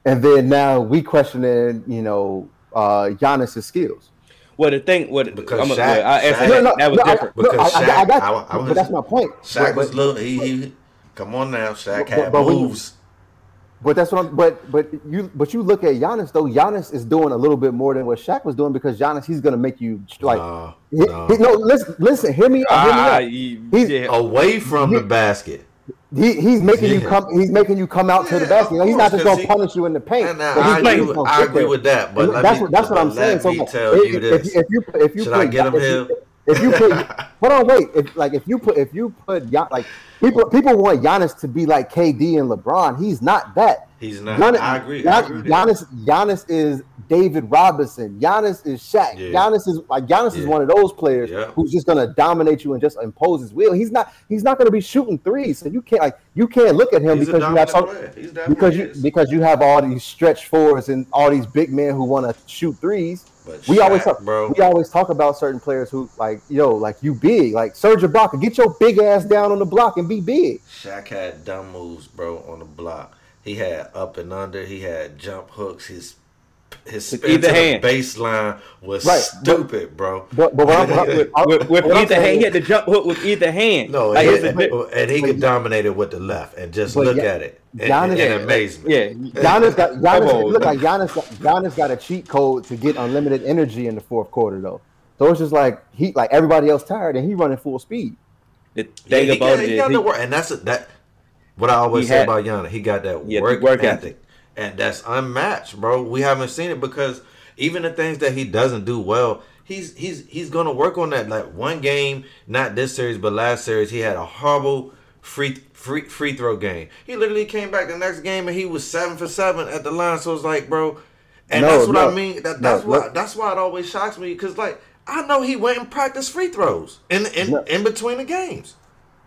and then now we questioning, you know, uh Giannis's skills? Well, the thing, what Because I'm, Shaq- well, I Shaq- that, No, no, that was no, I- different. no, Because I, I, I Shaq- got, I- I was- but that's my point. Shaq But- was but- little. He, he come on now. Shaq But- had but when you- moves. But that's what I'm. But but you but you look at Giannis though. Giannis is doing a little bit more than what Shaq was doing because Giannis he's gonna make you like. Nah, he- nah. he- no, listen, listen. Hear me out. Hear me Ah, out. He's- yeah. away from the basket. He, he's making you come. He's making you come out to the basket. You he's not just gonna he- punish you in the paint. And but I, making agree with, I agree with that. But let that's me, what that's what I'm saying. Let So me like, tell if, you if, this. if you if you Should put I get him if you- here? If you put *laughs* hold on, wait. If like if you put if you put like people people want Giannis to be like KD and LeBron. He's not that. He's not. Giannis, I agree. I Gian- agree. Giannis, Giannis is David Robinson. Giannis is Shaq. Yeah. Giannis is like Giannis is one of those players Yeah. who's just gonna dominate you and just impose his will. He's not. He's not gonna be shooting threes. So you can't like you can't look at him He's because you have dominant so, player. He's definitely because you is. because you have all these stretch fours and all these big men who want to shoot threes. But We always talk, bro. we always talk about certain players who like yo like you big like Serge Ibaka get your big ass down on the block and be big. Shaq had dumb moves, bro, on the block. He had up and under. He had jump hooks. His his spin to either the hand. baseline was Right. stupid, bro. But, but what I'm, what *laughs* with, with what I'm either hand, he had the jump hook with either hand. No, like, and, and, and he could dominate it with the left and just look Ya- at it in, Giannis- in Yeah, amazement. yeah, Giannis got *laughs* Giannis. on, It looked like Giannis. Got, Giannis got a cheat code to get unlimited energy in the fourth quarter, though. So it's just like he, like everybody else, tired, and he running full speed. the Yeah, thing he about got, it he he- and that's a, that. What I always say about Yana, he got that Yeah, work, work ethic, ethic. and that's unmatched, bro. We haven't seen it because even the things that he doesn't do well, he's he's he's gonna work on that. Like one game, not this series, but last series, he had a horrible free free free throw game. He literally came back the next game and he was seven for seven at the line. So it's like, bro, and No, that's what no, I mean. That, no, that's why look. that's why it always shocks me because like. I know he went and practiced free throws in in, No. in between the games.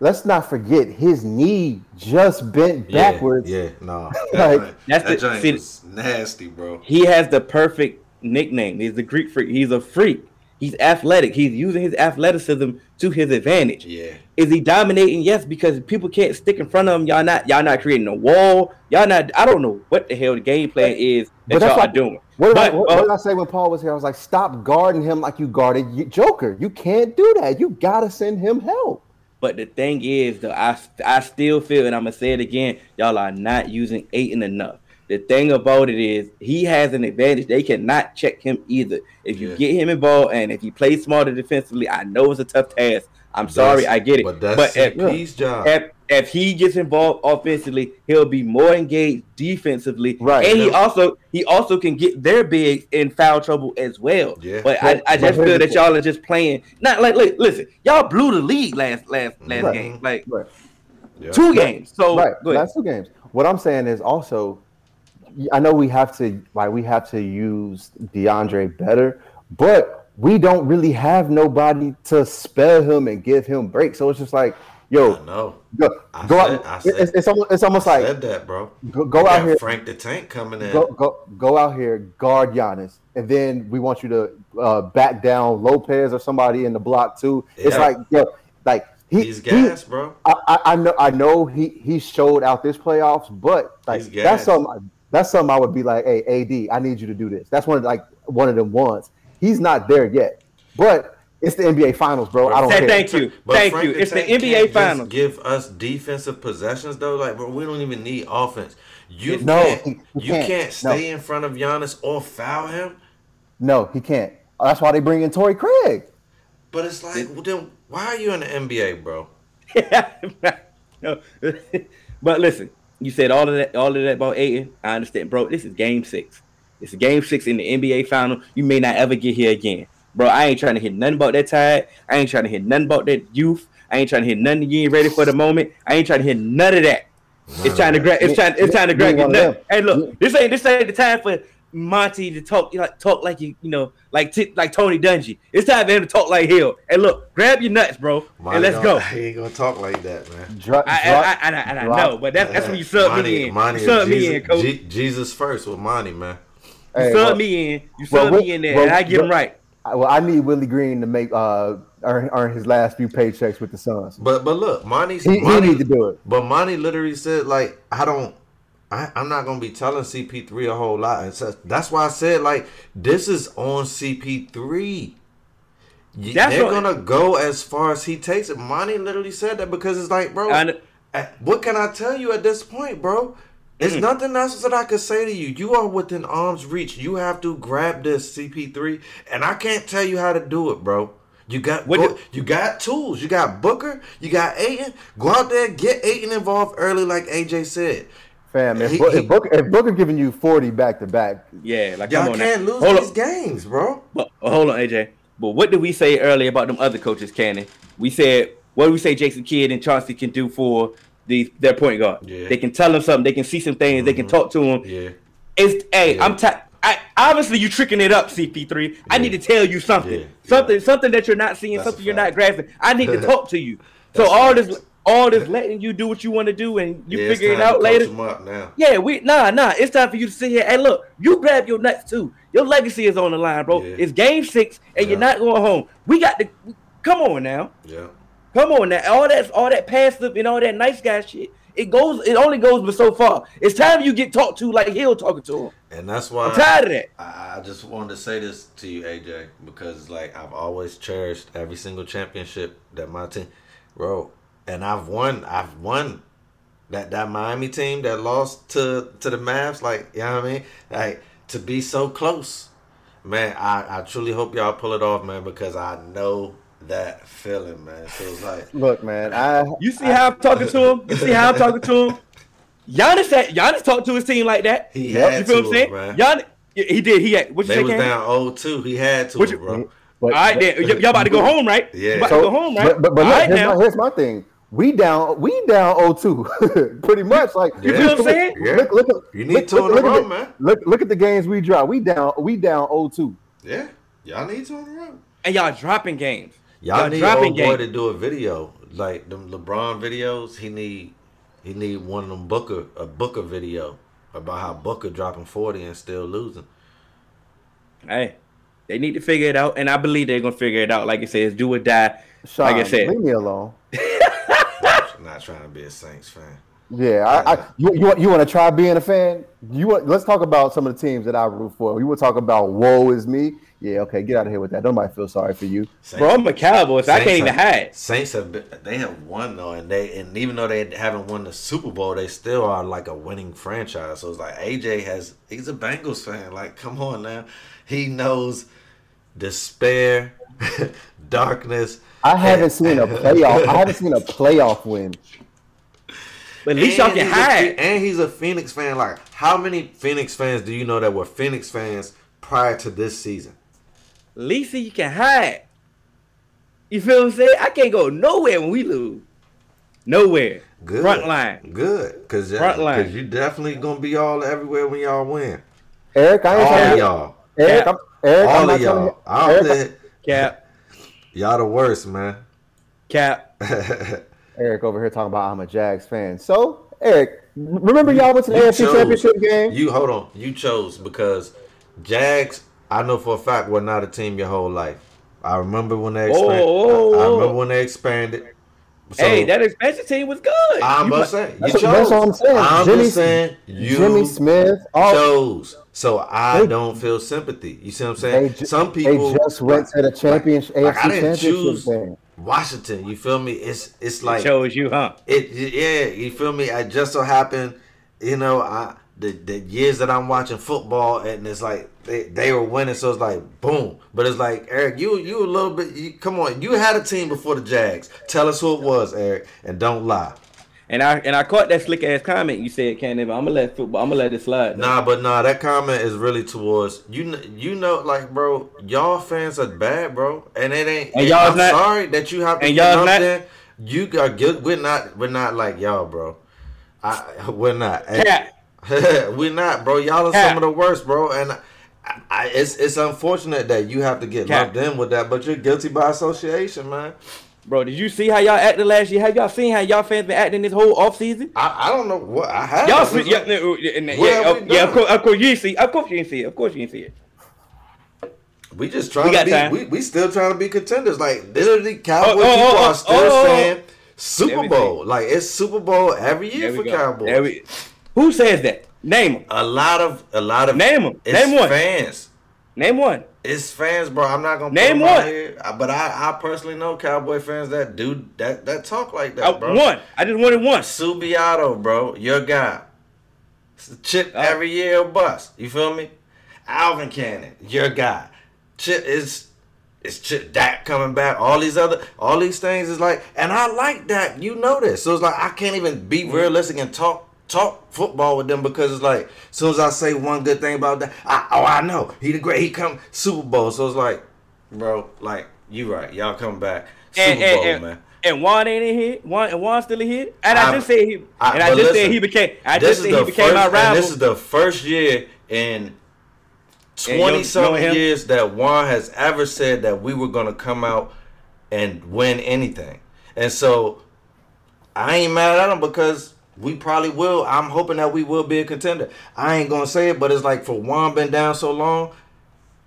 Let's not forget his knee just bent backwards. Yeah, yeah no. *laughs* Like- That's that the- joint see- was nasty, bro. he has the perfect nickname. He's the Greek freak. He's a freak. He's athletic. He's using his athleticism to his advantage. Yeah. Is he dominating? Yes, because people can't stick in front of him. Y'all not y'all not creating a wall. Y'all not. I don't know what the hell the game plan is But that that's y'all like- are doing. What did, I, But, what, uh, what did I say when Paul was here? I was like, stop guarding him like you guarded Joker. You can't do that. You gotta send him help. But the thing is, though, I I still feel, and I'm gonna say it again, y'all are not using Ayton enough. The thing about it is, he has an advantage. They cannot check him either. If you Yeah. get him involved, and if he plays smarter defensively, I know it's a tough task. I'm sorry, I get it. But that's if, CP's job. if if he gets involved offensively, he'll be more engaged defensively. Right. And he Yeah. also he also can get their bigs in foul trouble as well. Yeah. But But- I, I just here's feel that y'all are just playing. Not like look, listen, y'all blew the league last last last Right. game. Like Right. Yeah. two games. So right. go ahead. That's two games. What I'm saying is also, I know we have to like we have to use DeAndre better, but we don't really have nobody to spell him and give him breaks. So it's just like, yo, I know. go, I go said- out. I said- it's, it's almost it's almost I like said that, bro. go, go out here, Frank the Tank coming in. go go go out here, guard Giannis, and then we want you to uh, back down Lopez or somebody in the block too. It's like yo, like he, He's he gas, bro. I, I, I know I know he he showed out this playoffs, but like that's something that's something I would be like, hey AD, I need you to do this. That's one of like one of them ones. He's not there yet, but it's the NBA Finals, bro. I don't Say care. thank you. But Thank Frank you. It's the NBA can't just Finals. Give us defensive possessions though, like bro. We don't even need offense. You No, can't. he- he you can't. can't No. stay in front of Giannis or foul him. No, he can't. That's why they bring in Torrey Craig. But it's like, well, then why are you in the NBA, bro? *laughs* no. *laughs* but listen, you said all of that, all of that about Ayton. I understand, bro. This is Game Six. It's Game Six in the NBA Final. You may not ever get here again, bro. I ain't trying to hear nothing about that tide. I ain't trying to hear nothing about that youth. I ain't trying to hear nothing. You ain't ready for the moment. I ain't trying to hear none of that. It's trying to grab. It's trying. It's trying to grab ain't your one of nut. them. Hey, look. This ain't. This ain't the time for Monty to talk. Like talk like you. You know, like t- like Tony Dungy. It's time for him to talk like Hill. Hey, look. Grab your nuts, bro, Monty and let's don't- go. *laughs* He ain't gonna talk like that, man. Dro- I, dro- I, I, and I, I know, but that's that's when you sub Monty, me in. Monty you is sub me Jesus, in, coach. Je- Jesus first with Monty, man. you Hey, sub well- me in. You well, sub what- me in there, well, and I get him right. I- well, I need Willie Green to make uh earn, earn his last few paychecks with the Suns. But but look, Monty's He, he need to do it. But Monty literally said, like, I don't, I, I'm not gonna be telling CP3 a whole lot. And so that's why I said, like, this is on CP3. Y- That's They're what- gonna go as far as he takes it. Monty literally said that because it's like, bro, I what can I tell you at this point, bro? It's Mm-hmm. nothing else that I could say to you. You are within arm's reach. You have to grab this CP3, and I can't tell you how to do it, bro. You got What go- you got tools. You got Booker. You got Ayton. Go out there, get Ayton involved early, like AJ said. Fam, if, He- Bo- he- if, Booker, if Booker giving you 40 back to back, Yeah, like Y'all come on can't now. lose hold these on, games, bro. but, hold on, AJ. But what did we say earlier about them other coaches, Cannon? We said what did we say Jason Kidd and Chauncey can do for the their point guard? Yeah. They can tell them something. They can see some things. They can talk to him. Yeah. It's hey, Yeah. I'm I obviously you tricking it up, CP3. I need to tell you something, Yeah. something, something that you're not seeing, That's something you're not grasping. I need to *laughs* talk to you. So all facts. this, all this, letting you do what you want to do, and you yeah, figure it out later. up now. Yeah, we nah nah. It's time for you to sit here. Hey, look, you grab your nuts too. Your legacy is on the line, bro. Yeah. It's game six, and you're not going home. We got to come on now. Yeah. Come on now. All that all that passive and all that nice guy shit It goes. It only goes but so far. It's time you get talked to like Hill talking to him. And that's why I'm tired of that. I, I just wanted to say this to you, AJ, because like I've always cherished every single championship that my team, bro, and I've won. I've won that that Miami team that lost to to the Mavs. Like you know what I mean? Like to be so close, man. I I truly hope y'all pull it off, man, because I know that feeling, man. So it's like, Look, man, I You see how I'm talking to him? You see how I'm talking to him? Giannis said Giannis talked to his team like that. He you had feel to, what I'm saying? man. Giannis, he did. He had. What you they say, was Cam? down 0-2. He had to, What you- bro. but, All right, then. Y- y'all about to go home, right? Yeah. You about So, to go home, right? But, but, but look, right, here's, my, here's my thing. We down, we down 0-2, *laughs* pretty much. Like You feel what I'm saying? Yeah. Look, look, at- You need look, two in a look, row, look, at man. the, look, look at the games we drop. We down, we down 0-2. Yeah, y'all need two in a row. and y'all dropping games. Y'all, Y'all need old boy games. to do a video like them LeBron videos. He need he need one of them Booker a Booker video about how Booker dropping forty and still losing. Hey, they need to figure it out, and I believe they're gonna figure it out. Like I said, it's do or die. Sean, like I said, leave me alone. *laughs* I'm Not trying to be a Saints fan. Yeah, I, I you you, want- you want to try being a fan? You want? Let's talk about some of the teams that I root for. You want to talk about woe is me? Yeah, okay, get out of here with that. Nobody feel sorry for you. Saints, bro, I'm a Cowboy, so I can't Saints even have- hide. Saints have been, they have won though, and they and even though they haven't won the Super Bowl, they still are like a winning franchise. So it's like AJ has he's a Bengals fan. Like, come on now, he knows despair, *laughs* darkness. I haven't and- seen a playoff. I haven't seen a playoff win. But at least y'all And can he's a hide. And he's a Phoenix fan. Like, how many Phoenix fans do you know that were Phoenix fans prior to this season? At least you can hide. You feel what I'm saying? I can't go nowhere when we lose. Nowhere. Good. Front line. Good. Cause, Front line. Cause you definitely gonna be all everywhere when y'all win. Eric, I ain't All trying to y'all. Eric, I'm, Eric, I'm All not of y'all. to- I Eric, don't think Cap. *laughs* y'all the worst, man. Cap. *laughs* Eric over here talking about I'm a Jags fan. So, Eric, remember y'all went to the You AFC chose- Championship game? You hold on. You chose because Jags. I know for a fact were not a team your whole life. I remember when they expanded. Oh, oh, I, I oh. remember when they expanded. So, hey, that expansion team was good. I'm You about mu- say you That's, chose. what, that's what I'm saying. I'm Jimmy, just saying you Jimmy Smith. All, chose. So I They- don't feel sympathy. You see what I'm they, saying? ju- Some people they just went to the championship, like, I didn't Championship choose game. Washington. You feel me? It's it's like chose you, huh? it. Yeah, you feel me? I just so happened, you know, I the the years that I'm watching football and it's like they, they were winning, so it's like boom. But it's like Eric, you you a little bit. You, come on, you had a team before the Jags. Tell us who it was, Eric, and don't lie. And I and I caught that slick ass comment you said, Cannon. But I'm gonna let football. I'm gonna let it slide. though. Nah, but nah, that comment is really towards you. You know, like, bro, y'all fans are bad, bro, and it ain't. And y'all's I'm not- sorry that you have to and y'all not- there. You are good. We're not. We're not like y'all, bro. I *laughs* we're not. *laughs* We're not, bro. Y'all are Cap. some of the worst, bro. And I, I, it's it's unfortunate that you have to get Cap. lumped in with that, but you're guilty by association, man. Bro, did you see how y'all acted last year? Have y'all seen how y'all fans been acting this whole offseason? I, I don't know what I have. Y'all see, yeah, yeah, yeah, What yeah, have of, yeah, of course, of course you see. Of course you didn't see it. Of course you didn't see it. We just trying We to time. be. We, we still trying to be contenders. Like literally, oh, Cowboy oh, people oh, are oh, still oh, oh. saying Super. Bowl. Like it's Super Bowl every year for go. Cowboys. We- who says that? Name them. a lot of a lot of name them. Name one. fans. Name one. It's fans, bro. I'm not gonna Name put 'em out one. here, but I, I personally know Cowboy fans that do that that talk like that, I, bro. one. I just wanted one. Subiato, bro, your guy. It's Chip Uh, every year bust. You feel me? Alvin Cannon, your guy. Chip is it's Chip Dak coming back. All these other all these things is like, and I like that. You know this. So it's like I can't even be realistic and talk talk football with them because it's like as soon as I say one good thing about that, I, oh I know he the great. He come Super Bowl. So it's like, bro, like you right. Y'all come back Super And, Bowl, and, man. and Juan ain't in here. Juan and Juan still in here. And I, I- just said he. I- and I just listen, said he became. I just said he became first, my rival. this is the first year in twenty something years that Juan has ever said that we were gonna come out and win anything. And so I ain't mad at him because we probably will. I'm hoping that we will be a contender. I ain't gonna say it, but it's like for Juan been down so long,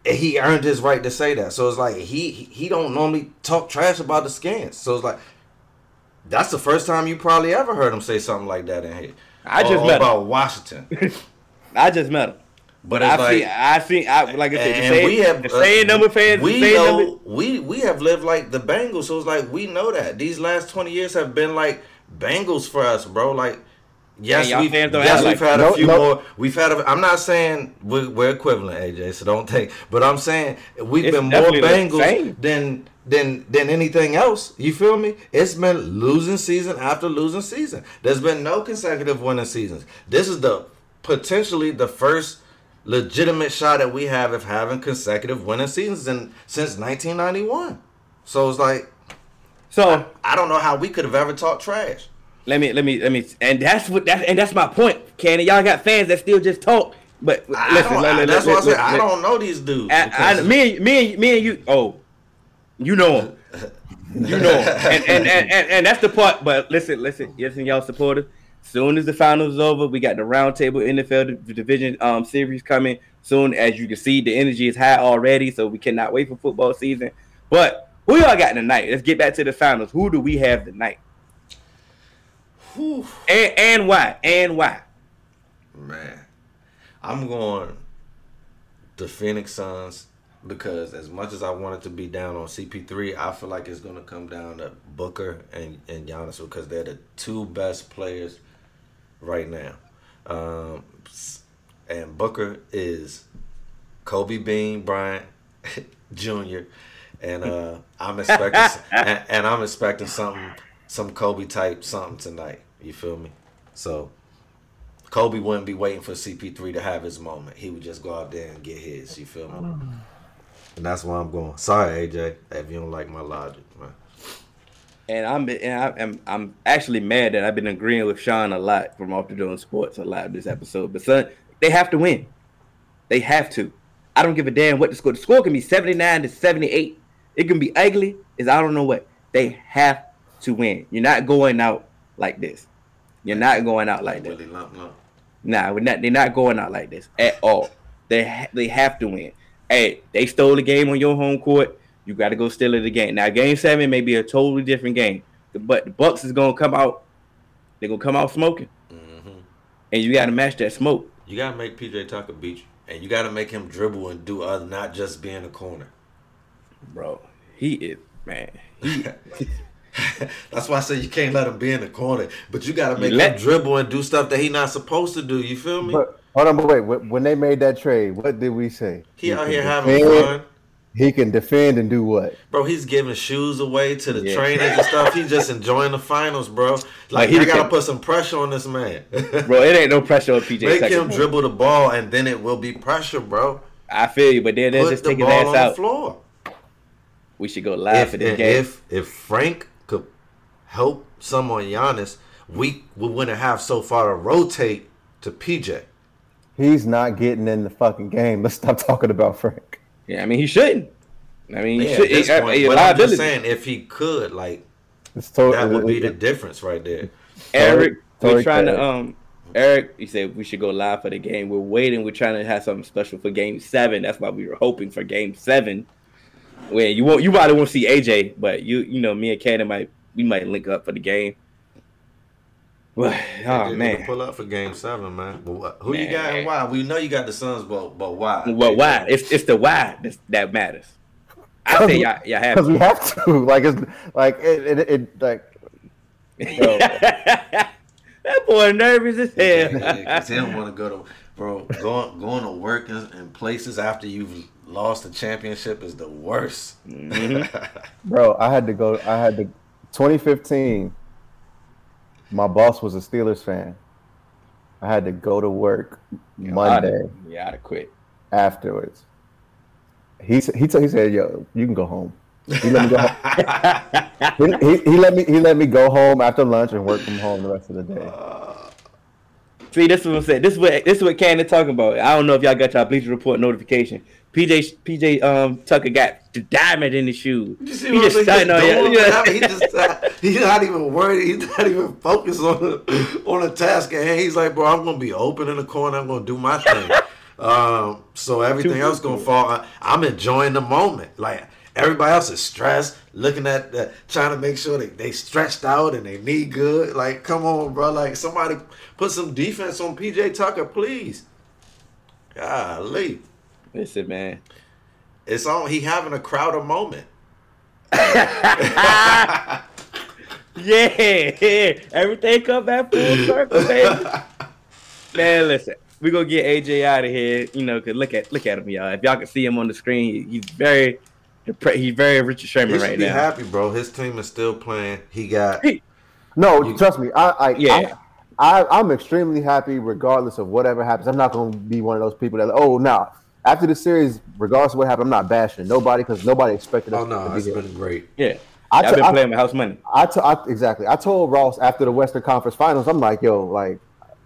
he earned his right to say that. So it's like he he don't normally talk trash about the skins. So it's like That's the first time you probably ever heard him say something like that in here. I just Or met him. about Washington. *laughs* I just met him. But it's I've like, seen, I've seen, I, like I said, and same, we have the same number fans, We the same know number. we we have lived like the Bengals, so it's like we know that these last twenty years have been like Bengals for us, bro. Like. Yes, And y'all we've, fans yes, act we've like- had a No, few no. more. We've had. A, I'm not saying we're, we're equivalent, AJ. So don't take. But I'm saying we've It's been more definitely the Bengals than than than anything else. You feel me? It's been losing season after losing season. There's been no consecutive winning seasons. This is the potentially the first legitimate shot that we have of having consecutive winning seasons in, since 1991. So it's like So I don't know how we could have ever talked trash. let me, let me, let me, and that's what that, and that's my point, Cannon. Y'all got fans that still just talk, but I listen, don't, let- I- let- that's let- why I said I don't know these dudes. I, I, me, and- me, and- me and you. Oh, you know him. You know him. And, and, and, and, and that's the part. But listen, listen, listen, y'all supporters. Soon as the finals is over, we got the roundtable NFL division um series coming. Soon as you can see, the energy is high already, so we cannot wait for football season. But who y'all got tonight? Let's get back to the finals. Who do we have tonight? Whew. And and why? And why? Man, I'm going the Phoenix Suns because as much as I wanted to be down on CP3, I feel like it's going to come down to Booker and, and Giannis because they're the two best players right now. Um, and Booker is Kobe Bean Bryant *laughs* Jr. And *laughs* uh, I'm expecting and, and I'm expecting something some Kobe type something tonight. You feel me? So Kobe wouldn't be waiting for CP3 to have his moment. He would just go out there and get his. You feel me? And that's why I'm going. Sorry, AJ, if you don't like my logic, man. And I'm and I, am I'm actually mad that I've been agreeing with Sean a lot from Off the Doing Sports a lot this episode. But son, they have to win. They have to. I don't give a damn what the score. The score can be 79 to 78. It can be ugly. Is I don't know what. They have to win. You're not going out like this. You're not going out like this. Willie Lump Lump. Nah, we're not. They're not going out like this at all. They ha- they have to win. Hey, they stole the game on your home court. You got to go steal it again. Now, game seven may be a totally different game, but the Bucks is gonna come out. They're gonna come out smoking, Mhm. and you got to match that smoke. You gotta make PJ Tucker beat you, and you gotta make him dribble and do other, not just be in the corner. Bro. He is man. He, *laughs* That's why I say you can't let him be in the corner, but you gotta make let- him dribble and do stuff that he not supposed to do. You feel me? But hold on, but wait. When when they made that trade, what did we say? he out here having defend- fun. He can defend and do what? Bro, he's giving shoes away to the Yeah. trainers and stuff. He's just enjoying the finals, bro. Like, Like, he gotta put some pressure on this man. *laughs* bro, it ain't no pressure on PJ. Make Tucker. him dribble the ball, and then it will be pressure, bro. I feel you, but then they'll Put just the take his ball ass on the floor. We should go live for If, this and game. if if Frank could help someone Giannis, we we wouldn't have so far to rotate to PJ. He's not getting in the fucking game. Let's stop talking about Frank. yeah, I mean he shouldn't. I mean he Yeah, should. at this he- point, he- but I'm just saying, if he could, like It's totally that would be the difference right there. Eric, Sorry, we're trying to um. Eric, you said we should go live for the game. We're waiting. We're trying to have something special for Game Seven. That's why we were hoping for Game Seven. Where you won't, you probably won't see AJ, but you, you know, me and Cannon might, we might link up for the game. But *sighs* They ah, oh just man, pull up for Game Seven, man. But what, who you got and why? We know you got the Suns, but but why? well, why? It's it's the why that's, that matters. I say y'all, y'all have because we have to. *laughs* Like it's like it, it, it like *laughs* Yo. that boy nervous as hell. Because he don't want to go to bro going going to work in, in places after you've lost the championship is the worst. Mm-hmm. *laughs* bro. I had to go. I had to. 2015. My boss was a Steelers fan. I had to go to work Monday Yeah, I'd have quit. afterwards. He he t- he said, "Yo, you can go home." He let me go home. *laughs* he, he, he let me he let me go home after lunch and work from home the rest of the day. See, this is what I'm saying. This is what this is what Cannon talking about. I don't know if y'all got y'all Bleacher Report notification. PJ PJ um Tucker got the diamond in his shoe. You see He what just starting on He's you. He just not, he's not even worried. He's not even focused on the, on the task at hand. He's like, bro, I'm gonna be open in the corner. I'm gonna do my thing. *laughs* Um, so everything else gonna fall. I, I'm enjoying the moment. Like everybody else is stressed, looking at the, trying to make sure they, they stretched out and they knee good. Like, come on, bro. Like somebody put some defense on PJ Tucker, please. Golly. Listen, man. It's on he having a crowd crowder moment. *laughs* Yeah, everything come back full circle, baby. *laughs* Man, listen, we gonna get AJ out of here. You know, cause look at look at him, y'all. If y'all can see him on the screen, he's very he's very Richard Sherman right be now. happy, bro. His team is still playing. He got No, You- trust me. I, I, Yeah. I, I, I'm extremely happy, regardless of whatever happens. I'm not going to be one of those people that, oh, no. After the series, regardless of what happened, I'm not bashing nobody because nobody expected us Oh no, to be it's here. been great. Yeah, I I've t- been I- playing with house money. I, t- I exactly. I told Ross after the Western Conference Finals, I'm like, yo, like,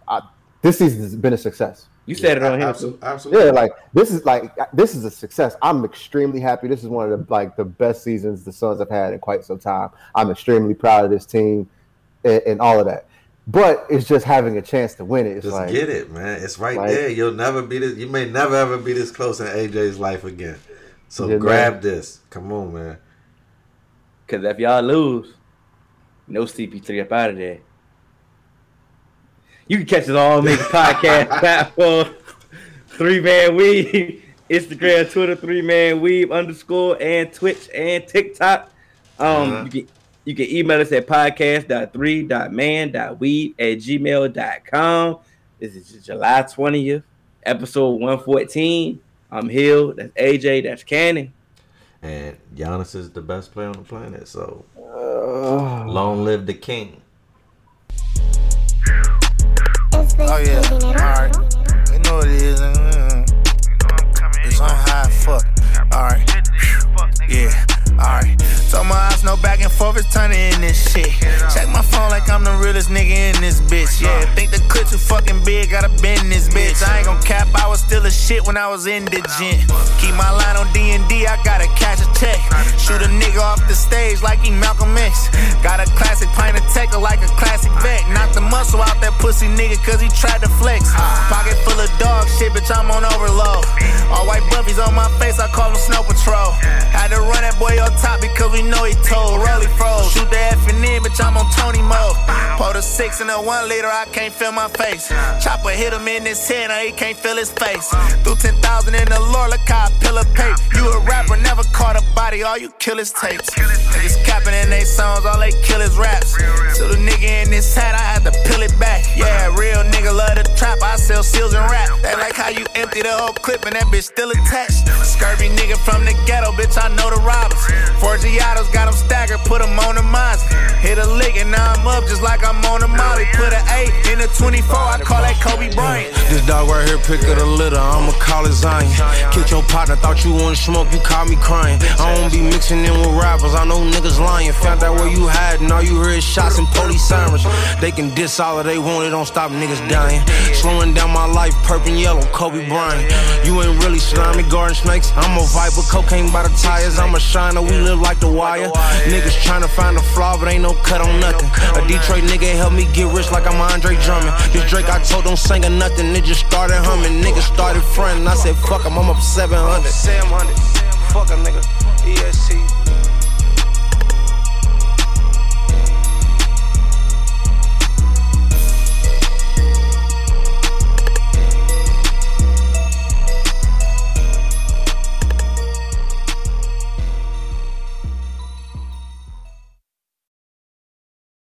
I, this season's been a success. You said it on him. Absolutely, absolutely. Yeah, like this is like this is a success. I'm extremely happy. This is one of the like the best seasons the Suns have had in quite some time. I'm extremely proud of this team and, and all of that. But it's just having a chance to win it. It's Just like get it, man. It's right like- there. You'll never be this. You may never ever be this close in AJ's life again. So Yeah, grab man. this. Come on, man. Cause if y'all lose, no CP3 up out of there. You can catch us all on the *laughs* podcast platform. Three Man Weave, Instagram, Twitter, Three Man Weave underscore, and Twitch and TikTok. Um, Uh-huh. you can you can email us at podcast.3.man.weave at gmail.com. This is July 20th, episode 114. I'm Hill, that's AJ, that's Cannon. And Giannis is the best player on the planet. So uh, long live the king. Oh yeah, alright. You know what it is. It's on high fuck. Alright. Yeah, alright. So my eyes no back and forth, it's turning in this shit. Check my phone like I'm the realest nigga in this bitch. Yeah, think the clip too fucking big, gotta bend this bitch. I ain't gon' cap, I was still a shit when I was indigent. Keep my line on D&D, I gotta cash a check. Shoot a nigga off the stage like he Malcolm X. Got a classic pint of Tecker like a classic vet. Knock the muscle out that pussy nigga cause he tried to flex. Pocket full of dog shit, bitch, I'm on overload. All white buffies on my face, I call them Snow Patrol. Had to run that boy on top because we know he told. Rolly froze. Shoot the F and N, bitch, I'm on Tony mode. Pour the six and a one liter, I can't feel my face. Chopper hit him in his head, now he can't feel his face. Threw 10,000 in the I pill a pape. You a rapper, never caught a body, all you kill is tapes. Niggas capping in they songs, all they kill is raps. So the nigga in this hat, I had to peel it back. Yeah, real nigga love the trap, I sell seals and rap. They like how you empty the whole clip and that bitch still attached. Scurvy nigga from the ghetto, bitch, I know the robbers. Four Giottos got them staggered, put them on the Mozzie. Hit a lick and now I'm up just like I'm on a molly. Put an 8 in a 24, I call that Kobe Bryant. This dog right here, pick of the litter, I'ma call it Zion. Kick your partner, thought you wanna smoke, you caught me crying. I don't be mixing in with rappers, I know niggas lying. Found out where you hiding, all you hear is shots and police sirens. They can diss all they want, it don't stop niggas dying. Slowing down my life, purple and yellow, Kobe Bryant. You ain't really slimy garden snakes, I'm a viper, cocaine by the tires, I'm a shiner, we live like the wire. Niggas tryna find a flaw, but ain't no cut on nothing. A Detroit nigga help me get rich like I'm Andre Drummond. This Drake I told don't sing or nothing, it just started humming. Niggas started frontin', I said fuck 'em, I'm up 700. 700, fuck a nigga.